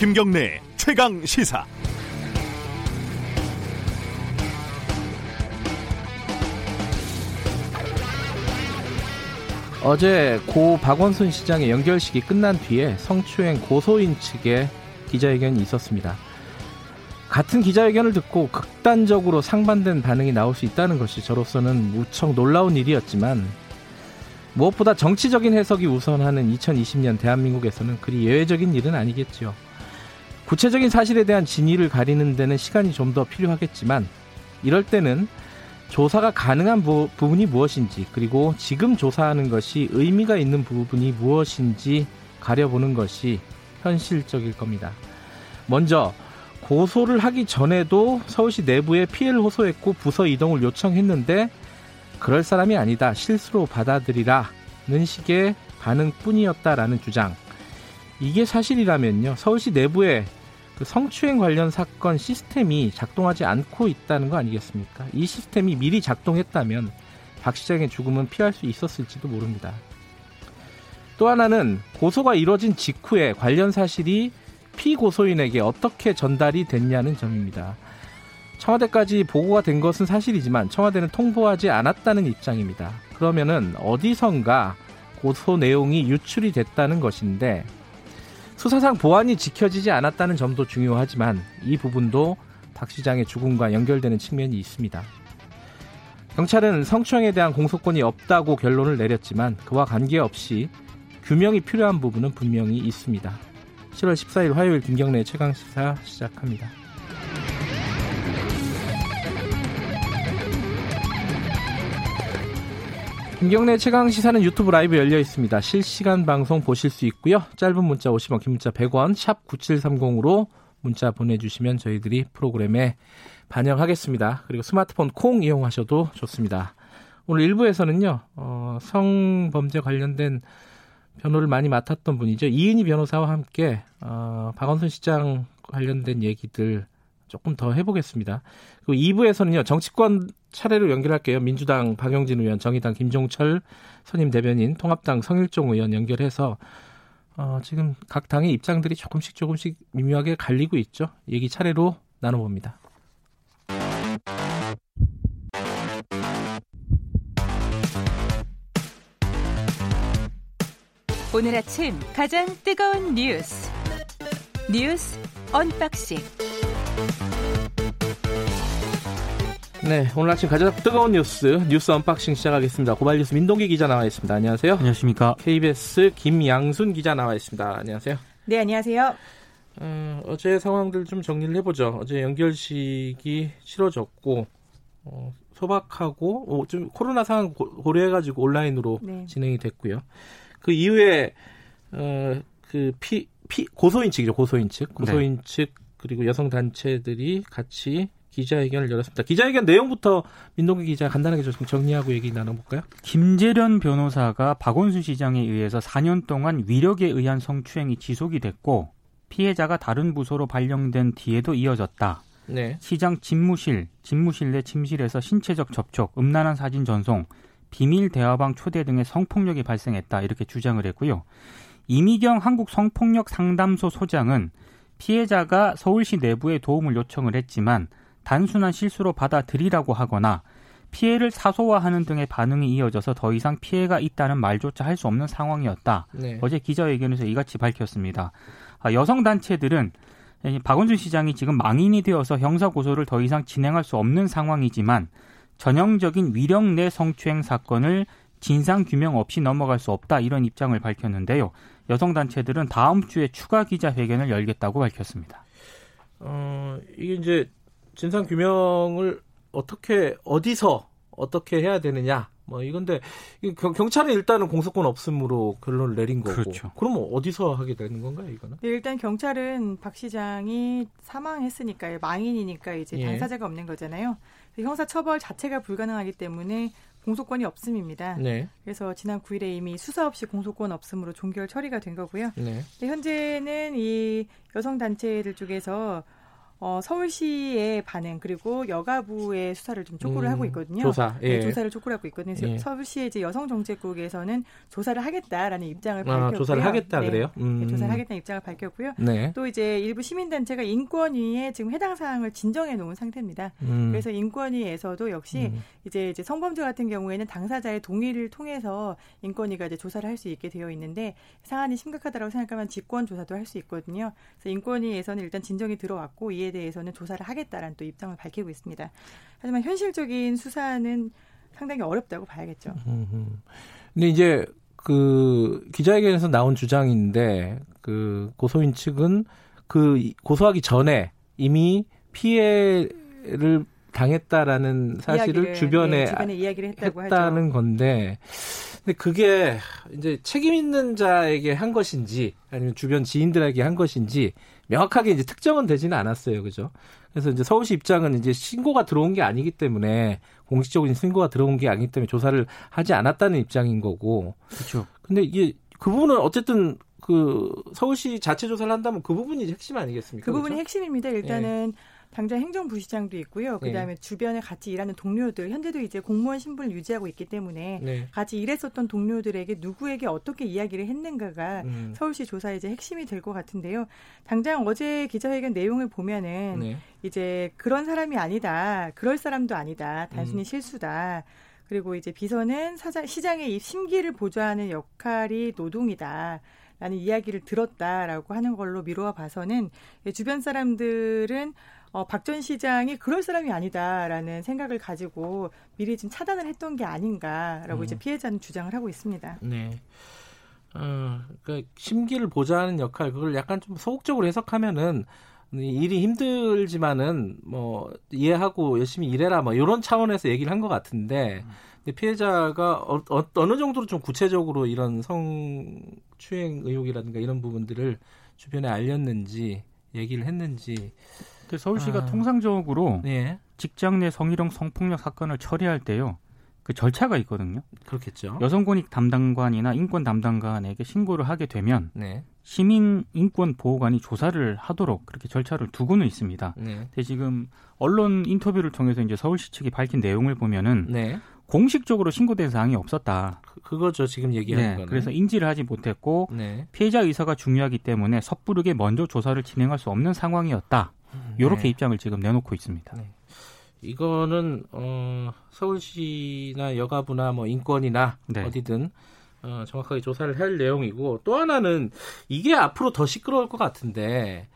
김경래 최강 시사. 어제 고 박원순 시장의 연결식이 끝난 뒤에 성추행 고소인 측의 기자회견이 있었습니다. 같은 기자회견을 듣고 극단적으로 상반된 반응이 나올 수 있다는 것이 저로서는 무척 놀라운 일이었지만 무엇보다 정치적인 해석이 우선하는 2020년 대한민국에서는 그리 예외적인 일은 아니겠지요. 구체적인 사실에 대한 진위를 가리는 데는 시간이 좀 더 필요하겠지만 이럴 때는 조사가 가능한 부, 분이 무엇인지 그리고 지금 조사하는 것이 의미가 있는 부분이 무엇인지 가려보는 것이 현실적일 겁니다. 먼저 고소를 하기 전에도 서울시 내부에 피해를 호소했고 부서 이동을 요청했는데 그럴 사람이 아니다 실수로 받아들이라는 식의 반응뿐이었다라는 주장. 이게 사실이라면요 서울시 내부에 그 성추행 관련 사건 시스템이 작동하지 않고 있다는 거 아니겠습니까? 이 시스템이 미리 작동했다면 박 시장의 죽음은 피할 수 있었을지도 모릅니다. 또 하나는 고소가 이뤄진 직후에 관련 사실이 피고소인에게 어떻게 전달이 됐냐는 점입니다. 청와대까지 보고가 된 것은 사실이지만 청와대는 통보하지 않았다는 입장입니다. 그러면은 어디선가 고소 내용이 유출이 됐다는 것인데 수사상 보안이 지켜지지 않았다는 점도 중요하지만 이 부분도 박 시장의 죽음과 연결되는 측면이 있습니다. 경찰은 성추행에 대한 공소권이 없다고 결론을 내렸지만 그와 관계없이 규명이 필요한 부분은 분명히 있습니다. 7월 14일 화요일 김경래 최강 시사 시작합니다. 김경래 최강 시사는 유튜브 라이브 열려 있습니다. 실시간 방송 보실 수 있고요. 짧은 문자 50원, 긴 문자 100원, 샵 9730으로 문자 보내주시면 저희들이 프로그램에 반영하겠습니다. 그리고 스마트폰 콩 이용하셔도 좋습니다. 오늘 1부에서는요, 어, 성범죄 관련된 변호를 많이 맡았던 분이죠. 이은희 변호사와 함께, 어, 박원순 시장 관련된 얘기들 조금 더 해보겠습니다. 그리고 2부에서는요, 정치권 차례로 연결할게요. 민주당 박영진 의원, 정의당 김종철 선임 대변인, 통합당 성일종 의원 연결해서 어, 지금 각 당의 입장들이 조금씩 조금씩 미묘하게 갈리고 있죠. 얘기 차례로 나눠봅니다. 오늘 아침 가장 뜨거운 뉴스 뉴스 언박싱 네, 오늘 아침 가장 뜨거운 뉴스 뉴스 언박싱 시작하겠습니다. 고발 뉴스 민동기 기자 나와 있습니다. 안녕하세요. 안녕하십니까. KBS 김양순 기자 나와 있습니다. 안녕하세요. 네, 안녕하세요. 어, 어제 상황들 좀 정리를 해보죠. 어제 영결식이 치러졌고 어, 소박하고 어, 좀 코로나 상황 고, 려해가지고 온라인으로 네. 진행이 됐고요. 그 이후에 어, 그 피, 피 고소인 측이죠. 고소인 측, 고소인 네. 측 그리고 여성 단체들이 같이 기자회견을 열었습니다. 기자회견 내용부터 민동기 기자 간단하게 좀 정리하고 얘기 나눠볼까요? 김재련 변호사가 박원순 시장에 의해서 4년 동안 위력에 의한 성추행이 지속이 됐고 피해자가 다른 부서로 발령된 뒤에도 이어졌다. 네. 시장 집무실, 집무실 내 침실에서 신체적 접촉, 음란한 사진 전송, 비밀 대화방 초대 등의 성폭력이 발생했다. 이렇게 주장을 했고요. 이미경 한국 성폭력 상담소 소장은 피해자가 서울시 내부에 도움을 요청을 했지만 단순한 실수로 받아들이라고 하거나 피해를 사소화하는 등의 반응이 이어져서 더 이상 피해가 있다는 말조차 할 수 없는 상황이었다. 네. 어제 기자회견에서 이같이 밝혔습니다. 아, 여성 단체들은 박원순 시장이 지금 망인이 되어서 형사 고소를 더 이상 진행할 수 없는 상황이지만 전형적인 위력 내 성추행 사건을 진상 규명 없이 넘어갈 수 없다 이런 입장을 밝혔는데요. 여성 단체들은 다음 주에 추가 기자회견을 열겠다고 밝혔습니다. 어, 이게 이제 진상 규명을 어떻게 어디서 어떻게 해야 되느냐 뭐 이건데 경찰은 일단은 공소권 없음으로 결론을 내린 거고 그렇죠. 그럼 어디서 하게 되는 건가요 이거는? 네, 일단 경찰은 박 시장이 사망했으니까요 망인이니까 이제 예. 당사자가 없는 거잖아요. 형사 처벌 자체가 불가능하기 때문에 공소권이 없음입니다. 네. 그래서 지난 9일에 이미 수사 없이 공소권 없음으로 종결 처리가 된 거고요. 네. 현재는 이 여성 단체들 쪽에서 어, 서울시의 반응 그리고 여가부의 수사를 좀 촉구를 음, 하고 있거든요. 조사, 네, 예. 네, 조사를 촉구를 하고 있거든요. 예. 서울시의 이제 여성정책국에서는 조사를 하겠다라는 입장을 아, 밝혔고요. 조사를 하겠다 네, 그래요? 음. 네, 조사를 하겠다는 입장을 밝혔고요. 네. 또 이제 일부 시민단체가 인권위에 지금 해당 사항을 진정해 놓은 상태입니다. 음. 그래서 인권위에서도 역시 음. 이제 이제 성범죄 같은 경우에는 당사자의 동의를 통해서 인권위가 이제 조사를 할 수 있게 되어 있는데 사안이 심각하다고 생각하면 직권 조사도 할 수 있거든요. 그래서 인권위에서는 일단 진정이 들어왔고 이에 대해서는 조사를 하겠다라는 또 입장을 밝히고 있습니다. 하지만 현실적인 수사는 상당히 어렵다고 봐야겠죠. 근데 이제 그 기자회견에서 나온 주장인데 그 고소인 측은 그 고소하기 전에 이미 피해를 당했다라는 사실을 이야기를, 주변에, 네, 주변에 이야기를 했다고 했다는 하죠. 건데 근데 그게 이제 책임 있는 자에게 한 것인지 아니면 주변 지인들에게 한 것인지 명확하게 이제 특정은 되지는 않았어요. 그죠? 그래서 이제 서울시 입장은 이제 신고가 들어온 게 아니기 때문에 공식적인 신고가 들어온 게 아니기 때문에 조사를 하지 않았다는 입장인 거고. 그렇죠. 근데 이게 그 부분은 어쨌든 그 서울시 자체 조사를 한다면 그 부분이 핵심 아니겠습니까? 그 부분이 그렇죠? 핵심입니다. 일단은 예. 당장 행정부시장도 있고요. 네. 그다음에 네. 주변에 같이 일하는 동료들 현재도 이제 공무원 신분을 유지하고 있기 때문에 네. 같이 일했었던 동료들에게 누구에게 어떻게 이야기를 했는가가 음. 서울시 조사의 이제 핵심이 될 것 같은데요. 당장 어제 기자회견 내용을 보면은 네. 이제 그런 사람이 아니다. 그럴 사람도 아니다. 단순히 음. 실수다. 그리고 이제 비서는 사장, 시장의 이 심기를 보좌하는 역할이 노동이다. 라는 이야기를 들었다라고 하는 걸로 미루어 봐서는 주변 사람들은 어, 박 전 시장이 그럴 사람이 아니다라는 생각을 가지고 미리 좀 차단을 했던 게 아닌가라고 음. 이제 피해자는 주장을 하고 있습니다. 네. 어, 그 심기를 보좌하는 역할 그걸 약간 좀 소극적으로 해석하면은 일이 힘들지만은 뭐 이해하고 열심히 일해라 뭐 이런 차원에서 얘기를 한 것 같은데 근데 피해자가 어, 어, 느 정도로 좀 구체적으로 이런 성추행 의혹이라든가 이런 부분들을 주변에 알렸는지 얘기를 했는지 서울시가 아. 통상적으로 네. 직장 내 성희롱 성폭력 사건을 처리할 때요. 그 절차가 있거든요. 그렇겠죠. 여성권익 담당관이나 인권 담당관에게 신고를 하게 되면 네. 시민 인권 보호관이 조사를 하도록 그렇게 절차를 두고는 있습니다. 네. 근데 지금 언론 인터뷰를 통해서 이제 서울시 측이 밝힌 내용을 보면은 네. 공식적으로 신고된 사항이 없었다. 그, 거죠 지금 얘기하는 네, 거는. 그래서 인지를 하지 못했고 네. 피해자 의사가 중요하기 때문에 섣부르게 먼저 조사를 진행할 수 없는 상황이었다. 이렇게 네. 입장을 지금 내놓고 있습니다. 네. 이거는 어, 서울시나 여가부나 뭐 인권이나 네. 어디든 어, 정확하게 조사를 할 내용이고 또 하나는 이게 앞으로 더 시끄러울 것 같은데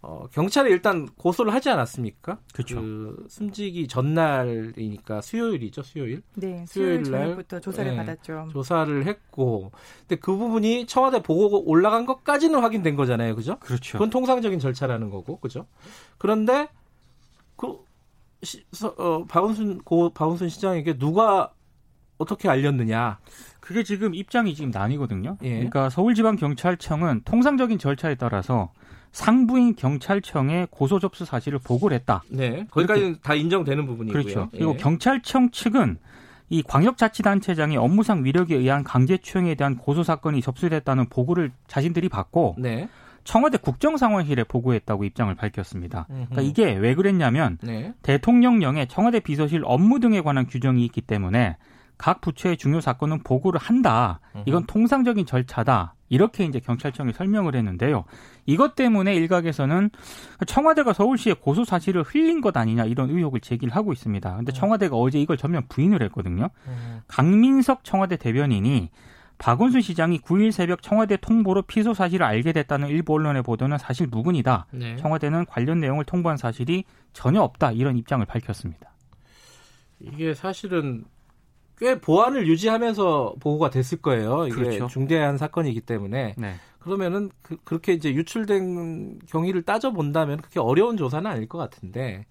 어, 경찰에 일단 고소를 하지 않았습니까? 그렇죠. 그 숨지기 전날이니까 수요일이죠, 수요일. 네, 수요일, 저녁부터 조사를 네, 받았죠. 조사를 했고, 근데 그 부분이 청와대 보고 올라간 것까지는 확인된 거잖아요, 그죠? 그렇죠. 그건 통상적인 절차라는 거고, 그죠? 그런데 그 시, 어, 박원순 고 박원순 시장에게 누가 어떻게 알렸느냐? 그게 지금 입장이 지금 나뉘거든요. 예. 그러니까 서울지방경찰청은 통상적인 절차에 따라서 상부인 경찰청에 고소 접수 사실을 보고를 했다. 네. 거기까지는 다 인정되는 부분이고요. 그렇죠. 그리고 예. 경찰청 측은 이 광역자치단체장이 업무상 위력에 의한 강제추행에 대한 고소 사건이 접수됐다는 보고를 자신들이 받고 네. 청와대 국정상황실에 보고했다고 입장을 밝혔습니다. 그러니까 이게 왜 그랬냐면 네. 대통령령에 청와대 비서실 업무 등에 관한 규정이 있기 때문에 각 부처의 중요 사건은 보고를 한다. 이건 통상적인 절차다. 이렇게 이제 경찰청이 설명을 했는데요. 이것 때문에 일각에서는 청와대가 서울시에 고소 사실을 흘린 것 아니냐 이런 의혹을 제기를 하고 있습니다. 근데 음. 청와대가 어제 이걸 전면 부인을 했거든요. 음. 강민석 청와대 대변인이 박원순 시장이 9일 새벽 청와대 통보로 피소 사실을 알게 됐다는 일부 언론의 보도는 사실 무근이다. 네. 청와대는 관련 내용을 통보한 사실이 전혀 없다. 이런 입장을 밝혔습니다. 이게 사실은 꽤 보안을 유지하면서 보고가 됐을 거예요. 이게 그렇죠. 중대한 사건이기 때문에. 네. 그러면은 그, 렇게 이제 유출된 경위를 따져 본다면 그렇게 어려운 조사는 아닐 것 같은데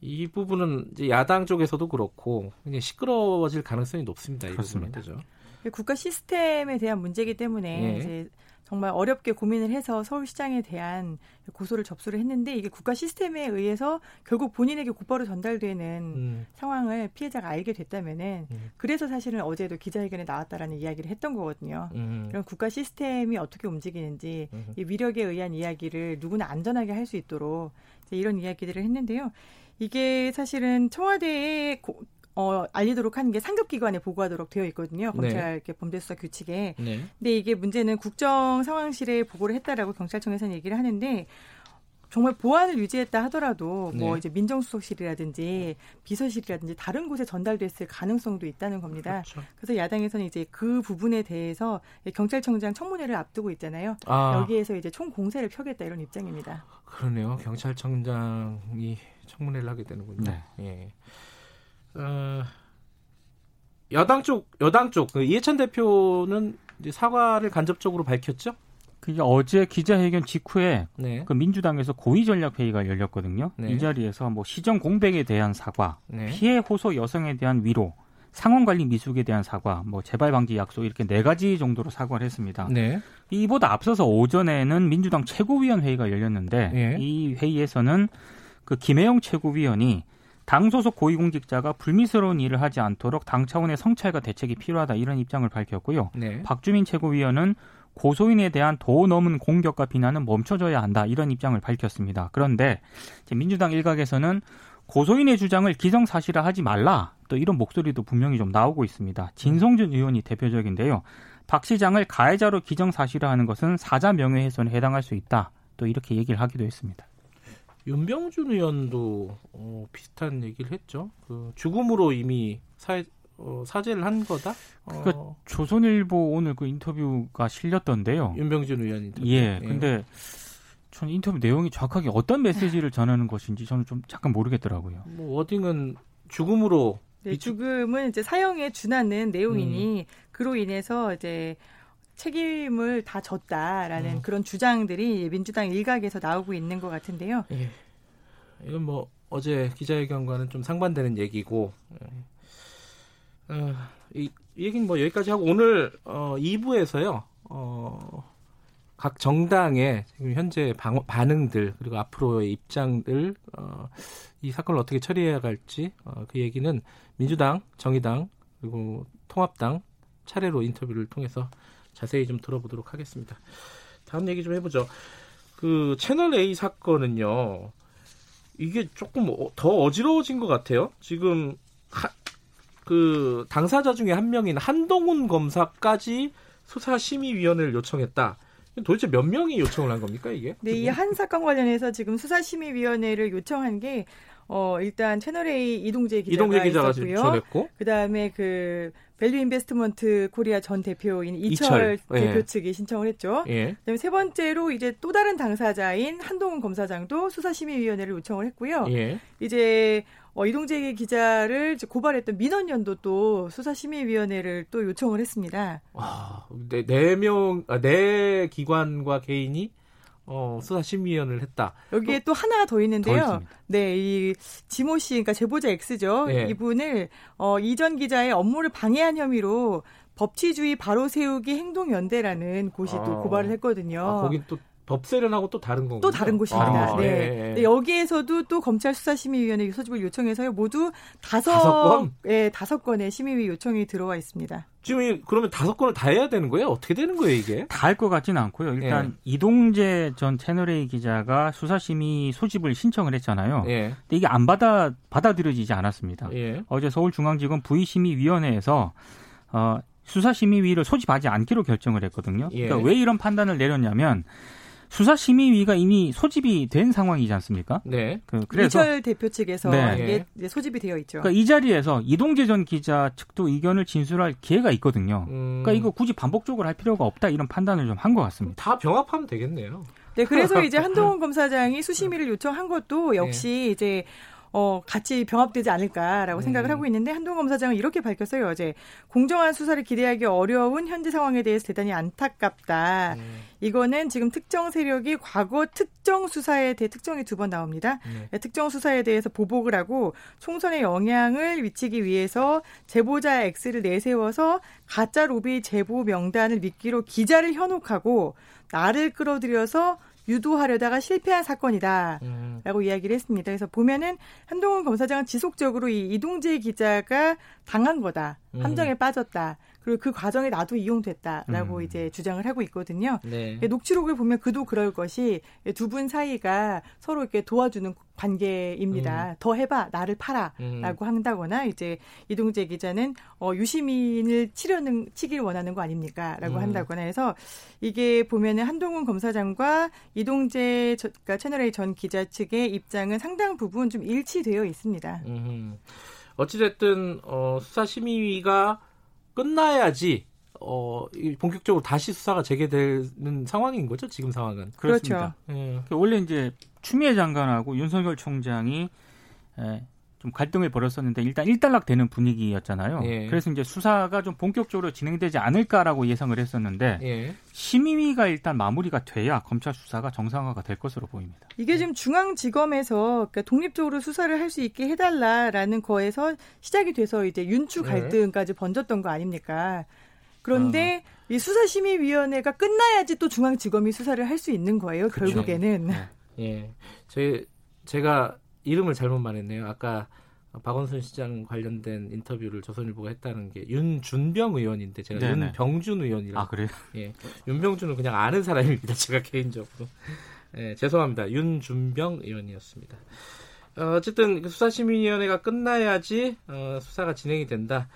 이 부분은 이제 야당 쪽에서도 그렇고 굉장히 시끄러워질 가능성이 높습니다. 그렇습니다. 이 부분은, 그죠? 국가 시스템에 대한 문제이기 때문에 네. 이제 정말 어렵게 고민을 해서 서울시장에 대한 고소를 접수를 했는데 이게 국가 시스템에 의해서 결국 본인에게 곧바로 전달되는 음. 상황을 피해자가 알게 됐다면은 음. 그래서 사실은 어제도 기자회견에 나왔다라는 이야기를 했던 거거든요. 음. 그럼 국가 시스템이 어떻게 움직이는지 음. 이 위력에 의한 이야기를 누구나 안전하게 할 수 있도록 이런 이야기들을 했는데요. 이게 사실은 청와대의 고, 어, 알리도록 하는 게 상급기관에 보고하도록 되어 있거든요. 네. 검찰 네. 범죄수사 규칙에. 네. 근데 이게 문제는 국정 상황실에 보고를 했다라고 경찰청에서는 얘기를 하는데 정말 보안을 유지했다 하더라도 네. 뭐 이제 민정수석실이라든지 비서실이라든지 다른 곳에 전달됐을 가능성도 있다는 겁니다. 그렇죠. 그래서 야당에서는 이제 그 부분에 대해서 경찰청장 청문회를 앞두고 있잖아요. 아. 여기에서 이제 총 공세를 펴겠다 이런 입장입니다. 그러네요. 경찰청장이 청문회를 하게 되는군요. 네. 예. 어, 여당 쪽 여당 쪽 그 이해찬 대표는 사과를 간접적으로 밝혔죠. 그게 어제 기자회견 직후에 네. 그 민주당에서 고위 전략 회의가 열렸거든요. 네. 이 자리에서 뭐 시정 공백에 대한 사과, 네. 피해 호소 여성에 대한 위로, 상원 관리 미숙에 대한 사과, 뭐 재발 방지 약속 이렇게 네 가지 정도로 사과를 했습니다. 네. 이보다 앞서서 오전에는 민주당 최고위원 회의가 열렸는데 네. 이 회의에서는 그 김혜영 최고위원이 당 소속 고위공직자가 불미스러운 일을 하지 않도록 당 차원의 성찰과 대책이 필요하다 이런 입장을 밝혔고요. 네. 박주민 최고위원은 고소인에 대한 도 넘은 공격과 비난은 멈춰져야 한다 이런 입장을 밝혔습니다. 그런데 민주당 일각에서는 고소인의 주장을 기정사실화하지 말라 또 이런 목소리도 분명히 좀 나오고 있습니다. 진성준 의원이 대표적인데요. 박 시장을 가해자로 기정사실화하는 것은 사자 명예훼손에 해당할 수 있다. 또 이렇게 얘기를 하기도 했습니다. 윤병준 의원도 어, 비슷한 얘기를 했죠. 그 죽음으로 이미 사, 어, 사죄를 한 거다. 어. 그 조선일보 오늘 그 인터뷰가 실렸던데요. 윤병준 의원 인터뷰. 예, 예. 근데 저는 인터뷰 내용이 정확하게 어떤 메시지를 전하는 것인지 저는 좀 잠깐 모르겠더라고요. 뭐 워딩은 죽음으로 네, 죽음은 이제 사형에 준하는 내용이니 음. 그로 인해서 이제 책임을 다 졌다라는 음. 그런 주장들이 민주당 일각에서 나오고 있는 것 같은데요. 예. 이건 뭐 어제 기자회견과는 좀 상반되는 얘기고 예. 어, 이, 이 얘기는 뭐 여기까지 하고 오늘 어, 2부에서요. 어, 각 정당의 지금 현재 방, 반응들 그리고 앞으로의 입장들 어, 이 사건을 어떻게 처리해야 할지 어, 그 얘기는 민주당, 정의당 그리고 통합당 차례로 인터뷰를 통해서 자세히 좀 들어보도록 하겠습니다. 다음 얘기 좀 해보죠. 그 채널 A 사건은요. 이게 조금 어, 더 어지러워진 것 같아요. 지금 하, 그 당사자 중에 한 명인 한동훈 검사까지 수사심의위원회를 요청했다. 도대체 몇 명이 요청을 한 겁니까 이게? 네, 이 한 사건 관련해서 지금 수사심의위원회를 요청한 게 어, 일단 채널A 이동재 기자가, 이동재 기자가 있었고요. 그다음에 그 밸류 인베스트먼트 코리아 전 대표인 이철, 이철. 예. 대표 예. 측이 신청을 했죠. 예. 그다음에 세 번째로 이제 또 다른 당사자인 한동훈 검사장도 수사심의위원회를 요청을 했고요. 예. 이제 어, 이동재 기자를 고발했던 민언련도 또 수사심의위원회를 또 요청을 했습니다. 아, 네, 네 명, 아, 네 기관과 개인이 어, 수사심의위원을 했다. 여기에 또, 또 하나 더 있는데요. 더 네, 이 지모 씨, 그러니까 제보자 X죠. 네. 이분을 어, 이전 기자의 업무를 방해한 혐의로 법치주의 바로 세우기 행동연대라는 곳이 아, 또 고발을 했거든요. 아, 거긴 또 법세련하고 또 다른 건가요? 또 다른 곳입니다. 아, 네. 네. 네. 여기에서도 또 검찰 수사심의위원회 소집을 요청해서요. 모두 다섯, 다섯 건? 네, 다섯 건의 심의위 요청이 들어와 있습니다. 지금 그러면 다섯 건을 다 해야 되는 거예요? 어떻게 되는 거예요, 이게? 다 할 것 같지는 않고요. 일단 예. 이동재 전 채널A 기자가 수사심의 소집을 신청을 했잖아요. 예. 근데 이게 안 받아 받아들여지지 않았습니다. 예. 어제 서울중앙지검 부의심의위원회에서 어, 수사심의위를 소집하지 않기로 결정을 했거든요. 예. 그러니까 왜 이런 판단을 내렸냐면 수사심의위가 이미 소집이 된 상황이지 않습니까? 네. 그, 래서 이철 대표 측에서 네. 이게 소집이 되어 있죠. 그러니까 이 자리에서 이동재 전 기자 측도 의견을 진술할 기회가 있거든요. 음. 그러니까 이거 굳이 반복적으로 할 필요가 없다 이런 판단을 좀 한 것 같습니다. 다 병합하면 되겠네요. 네, 그래서 이제 한동훈 검사장이 수심위를 요청한 것도 역시 네. 이제 어, 같이 병합되지 않을까라고 음. 생각을 하고 있는데 한동훈 검사장은 이렇게 밝혔어요. 어제 공정한 수사를 기대하기 어려운 현재 상황에 대해서 대단히 안타깝다. 음. 이거는 지금 특정 세력이 과거 특정 수사에 대해 특정이 두 번 나옵니다. 네. 네. 특정 수사에 대해서 보복을 하고 총선에 영향을 미치기 위해서 제보자 X를 내세워서 가짜 로비 제보 명단을 미끼로 기자를 현혹하고 나를 끌어들여서 유도하려다가 실패한 사건이다라고 음. 이야기를 했습니다. 그래서 보면은 한동훈 검사장은 지속적으로 이 이동재 기자가 당한 거다, 음. 함정에 빠졌다. 그리고 그 과정에 나도 이용됐다라고 음. 이제 주장을 하고 있거든요. 네. 녹취록을 보면 그도 그럴 것이 두 분 사이가 서로 이렇게 도와주는 관계입니다. 음. 더 해봐, 나를 팔아라고 음. 한다거나 이제 이동재 기자는 어, 유시민을 치려는 치기를 원하는 거 아닙니까?라고 음. 한다거나 해서 이게 보면은 한동훈 검사장과 이동재 저, 그러니까 채널 A 전 기자 측의 입장은 상당 부분 좀 일치되어 있습니다. 어찌됐든 어, 수사심의위가 끝나야지 어, 본격적으로 다시 수사가 재개되는 상황인 거죠, 지금 상황은. 그렇습니다. 그렇죠. 예. 그 원래 이제 추미애 장관하고 윤석열 총장이 에, 좀 갈등을 벌였었는데 일단 일단락 되는 분위기였잖아요. 예. 그래서 이제 수사가 좀 본격적으로 진행되지 않을까라고 예상을 했었는데 예. 심의위가 일단 마무리가 돼야 검찰 수사가 정상화가 될 것으로 보입니다. 이게 지금 중앙지검에서 그러니까 독립적으로 수사를 할 수 있게 해달라라는 거에서 시작이 돼서 이제 윤추 네. 갈등까지 번졌던 거 아닙니까? 그런데 어. 이 수사심의위원회가 끝나야지 또 중앙지검이 수사를 할 수 있는 거예요. 그쵸. 결국에는. 네. 예, 제 제가 이름을 잘못 말했네요. 아까 박원순 시장 관련된 인터뷰를 조선일보가 했다는 게 윤준병 의원인데 제가 네네. 윤병준 의원이라고. 아 그래요? 예, 윤병준은 그냥 아는 사람입니다. 제가 개인적으로. 예, 죄송합니다. 윤준병 의원이었습니다. 어, 어쨌든 그 수사심의위원회가 끝나야지 어, 수사가 진행이 된다.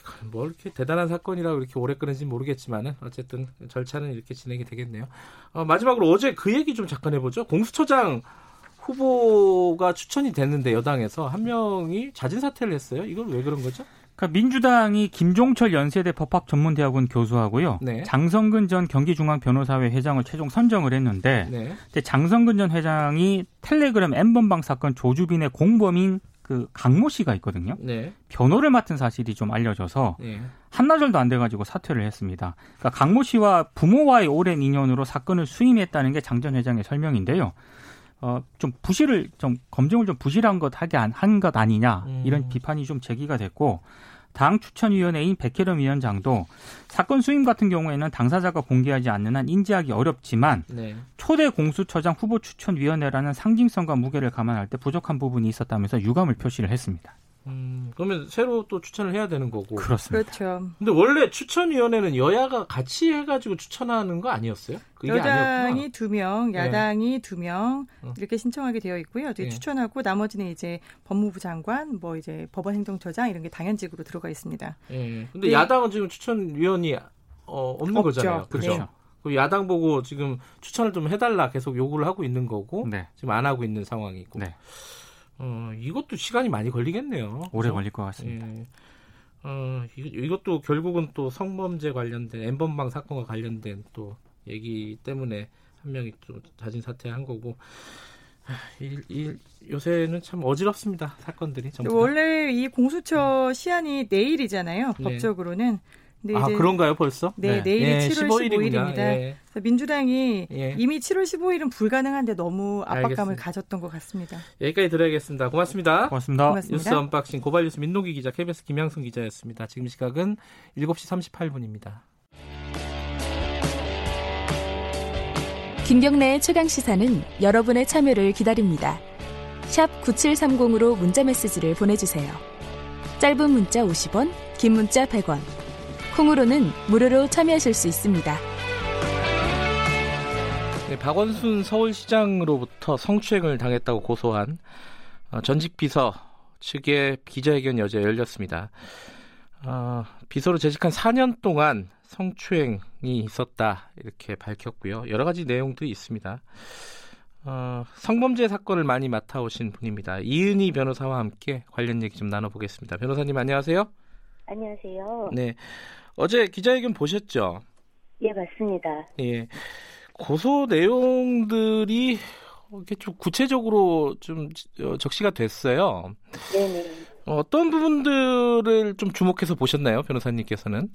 이건 뭐 이렇게 대단한 사건이라고 이렇게 오래 끄는지 모르겠지만은 어쨌든 절차는 이렇게 진행이 되겠네요. 어, 마지막으로 어제 그 얘기 좀 잠깐 해보죠. 공수처장 후보가 추천이 됐는데 여당에서 한 명이 자진 사퇴를 했어요. 이건 왜 그런 거죠? 그러니까 민주당이 김종철 연세대 법학전문대학원 교수하고요. 네. 장성근 전 경기중앙변호사회 회장을 최종 선정을 했는데 네. 장성근 전 회장이 텔레그램 엠번방 사건 조주빈의 공범인 그 강모 씨가 있거든요. 네. 변호를 맡은 사실이 좀 알려져서 네. 한나절도 안 돼가지고 사퇴를 했습니다. 그러니까 강모 씨와 부모와의 오랜 인연으로 사건을 수임했다는 게 장 전 회장의 설명인데요. 어, 좀 부실을 좀 검증을 좀 부실한 것 하게 한 것 아니냐 이런 음. 비판이 좀 제기가 됐고 당 추천위원회인 백혜련 위원장도 사건 수임 같은 경우에는 당사자가 공개하지 않는 한 인지하기 어렵지만 네. 초대 공수처장 후보 추천위원회라는 상징성과 무게를 감안할 때 부족한 부분이 있었다면서 유감을 표시를 했습니다. 음, 그러면 새로 또 추천을 해야 되는 거고. 그렇습니다. 그렇죠. 근데 원래 추천위원회는 여야가 같이 해가지고 추천하는 거 아니었어요? 여당이 두 명, 네. 야당이 네. 두 명, 어. 이렇게 신청하게 되어 있고요. 네. 추천하고 나머지는 이제 법무부 장관, 뭐 이제 법원행정처장 이런 게 당연직으로 들어가 있습니다. 네. 근데 네. 야당은 지금 추천위원이 어, 없는 없죠. 거잖아요. 그렇죠. 네. 그 야당 보고 지금 추천을 좀 해달라 계속 요구를 하고 있는 거고 네. 지금 안 하고 있는 상황이고. 네. 어, 이것도 시간이 많이 걸리겠네요. 오래 그렇죠? 걸릴 것 같습니다. 예. 어, 이 것도 결국은 또 성범죄 관련된 엠번방 사건과 관련된 또 얘기 때문에 한 명이 좀 자진 사퇴한 거고 이, 이, 요새는 참 어지럽습니다 사건들이 원래 이 공수처 시한이 내일이잖아요 네. 법적으로는 아 그런가요 벌써? 네, 네. 내일이 예, 7월 15일입니다. 15일입니다. 예. 민주당이 예. 이미 7월 15일은 불가능한데 너무 압박감을 알겠습니다. 가졌던 것 같습니다. 여기까지 들어야겠습니다. 고맙습니다. 고맙습니다. 고맙습니다. 뉴스 언박싱 고발뉴스 민동기 기자 KBS 김양순 기자였습니다. 지금 시각은 7시 38분입니다. 김경래의 최강 시사는 여러분의 참여를 기다립니다. 샵 9730으로 문자 메시지를 보내주세요. 짧은 문자 50원, 긴 문자 100원. 콩으로는 무료로 참여하실 수 있습니다. 네, 박원순 서울시장으로부터 성추행을 당했다고 고소한 어, 전직 비서 측의 기자회견이 어제 열렸습니다. 어, 비서로 재직한 4년 동안 성추행이 있었다 이렇게 밝혔고요. 여러 가지 내용도 있습니다. 어, 성범죄 사건을 많이 맡아오신 분입니다. 이은희 변호사와 함께 관련 얘기 좀 나눠보겠습니다. 변호사님 안녕하세요. 안녕하세요. 네. 어제 기자회견 보셨죠? 예, 맞습니다. 예. 고소 내용들이 이렇게 좀 구체적으로 좀 어, 적시가 됐어요. 네네. 어떤 부분들을 좀 주목해서 보셨나요, 변호사님께서는?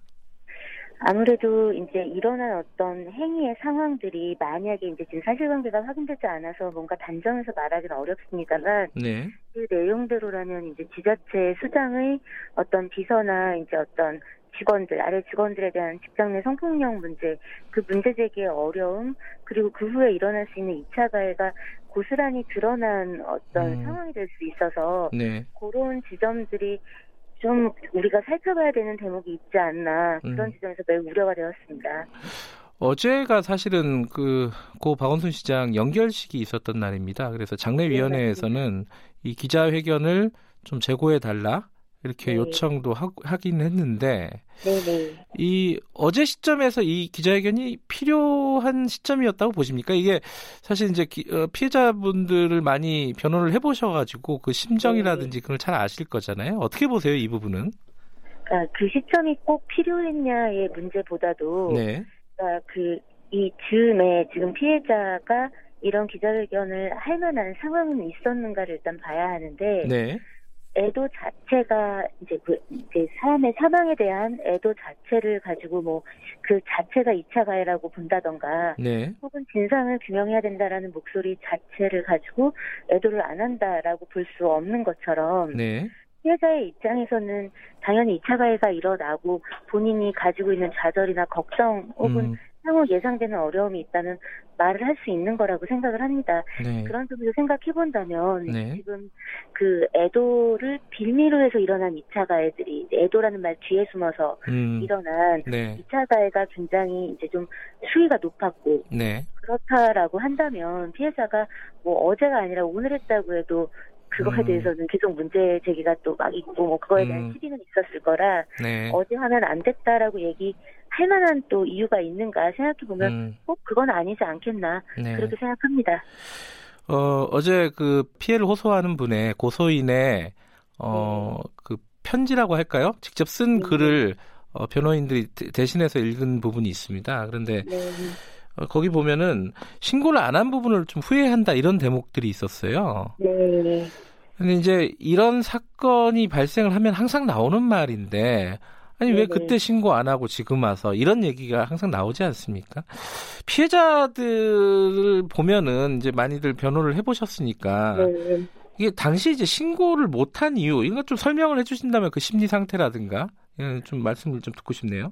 아무래도 이제 일어난 어떤 행위의 상황들이 만약에 이제 지금 사실관계가 확인되지 않아서 뭔가 단정해서 말하기는 어렵습니다만 네. 그 내용대로라면 이제 지자체 수장의 어떤 비서나 이제 어떤 직원들 아래 직원들에 대한 직장 내 성폭력 문제 그 문제 제기의 어려움 그리고 그 후에 일어날 수 있는 2차 가해가 고스란히 드러난 어떤 음. 상황이 될 수 있어서 네. 그런 지점들이 좀 우리가 살펴봐야 되는 대목이 있지 않나 그런 음. 지점에서 매우 우려가 되었습니다. 어제가 사실은 그 고 박원순 시장 연결식이 있었던 날입니다. 그래서 장례위원회에서는 네, 이 기자회견을 좀 재고해 달라 이렇게 네. 요청도 하, 긴 했는데 네네. 이 어제 시점에서 이 기자회견이 필요한 시점이었다고 보십니까? 이게 사실 이제 기, 어, 피해자분들을 많이 변호를 해보셔가지고 그 심정이라든지 네. 그걸 잘 아실 거잖아요. 어떻게 보세요 이 부분은? 그러니까 그 시점이 꼭 필요했냐의 문제보다도 네. 그러니까 그 이 즈음에 지금 피해자가 이런 기자회견을 할 만한 상황은 있었는가를 일단 봐야 하는데 네. 애도 자체가 이제 그 이제 사람의 사망에 대한 애도 자체를 가지고 뭐 그 자체가 2차 가해라고 본다던가 네. 혹은 진상을 규명해야 된다라는 목소리 자체를 가지고 애도를 안 한다라고 볼 수 없는 것처럼 네. 피해자의 입장에서는 당연히 2차 가해가 일어나고 본인이 가지고 있는 좌절이나 걱정 혹은 음. 향후 예상되는 어려움이 있다는 말을 할 수 있는 거라고 생각을 합니다. 네. 그런 점에서 생각해 본다면 네. 지금 그 애도를 빌미로 해서 일어난 2차 가해들이 애도라는 말 뒤에 숨어서 음. 일어난 네. 2차 가해가 굉장히 이제 좀 수위가 높았고 네. 그렇다라고 한다면 피해자가 뭐 어제가 아니라 오늘 했다고 해도 그거에 음. 대해서는 계속 문제 제기가 또 막 있고 뭐 그거에 대한 음. 시비는 있었을 거라 네. 어제 하면 안 됐다라고 얘기 할 만한 또 이유가 있는가 생각해 보면 음. 꼭 그건 아니지 않겠나 네. 그렇게 생각합니다. 어, 어제 그 피해를 호소하는 분의 고소인의 어, 네. 그 편지라고 할까요? 직접 쓴 네. 글을 어, 변호인들이 대신해서 읽은 부분이 있습니다. 그런데 네. 어, 거기 보면은 신고를 안 한 부분을 좀 후회한다 이런 대목들이 있었어요. 네. 근데 이제 이런 사건이 발생을 하면 항상 나오는 말인데 아니 왜 그때 신고 안 하고 지금 와서 이런 얘기가 항상 나오지 않습니까? 피해자들을 보면은 이제 많이들 변호를 해보셨으니까 네. 이게 당시 이제 신고를 못한 이유 이거 좀 설명을 해주신다면 그 심리 상태라든가 예, 좀 말씀을 좀 듣고 싶네요.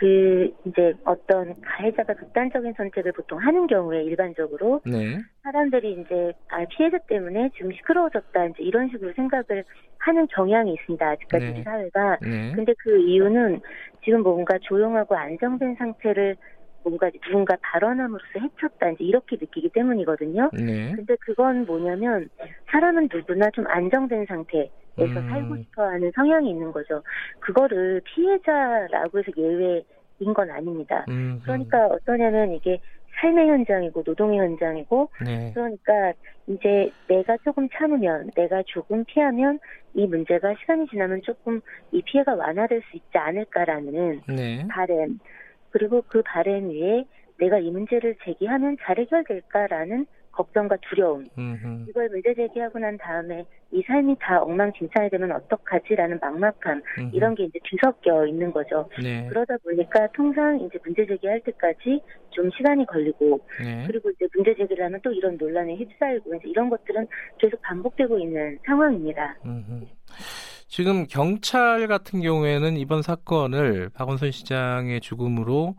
그 이제 어떤 가해자가 극단적인 선택을 보통 하는 경우에 일반적으로 네. 사람들이 이제 아 피해자 때문에 지금 시끄러워졌다 이제 이런 식으로 생각을 하는 경향이 있습니다 아직까지 네. 사회가 네. 근데 그 이유는 지금 뭔가 조용하고 안정된 상태를 뭔가 누군가 발언함으로써 해쳤다 이제 이렇게 느끼기 때문이거든요. 네. 근데 그건 뭐냐면 사람은 누구나 좀 안정된 상태 에서 음. 살고 싶어하는 성향이 있는 거죠. 그거를 피해자라고 해서 예외인 건 아닙니다. 음. 그러니까 어떠냐면 이게 삶의 현장이고 노동의 현장이고 네. 그러니까 이제 내가 조금 참으면 내가 조금 피하면 이 문제가 시간이 지나면 조금 이 피해가 완화될 수 있지 않을까라는 네. 바램 그리고 그 바램 위에 내가 이 문제를 제기하면 잘 해결될까라는 걱정과 두려움 음흠. 이걸 문제 제기하고 난 다음에 이 삶이 다 엉망진창이 되면 어떡하지라는 막막함 음흠. 이런 게 이제 뒤섞여 있는 거죠. 네. 그러다 보니까 통상 이제 문제 제기할 때까지 좀 시간이 걸리고 네. 그리고 이제 문제 제기를 하면 또 이런 논란에 휩싸이고 이제 이런 것들은 계속 반복되고 있는 상황입니다. 음흠. 지금 경찰 같은 경우에는 이번 사건을 박원순 시장의 죽음으로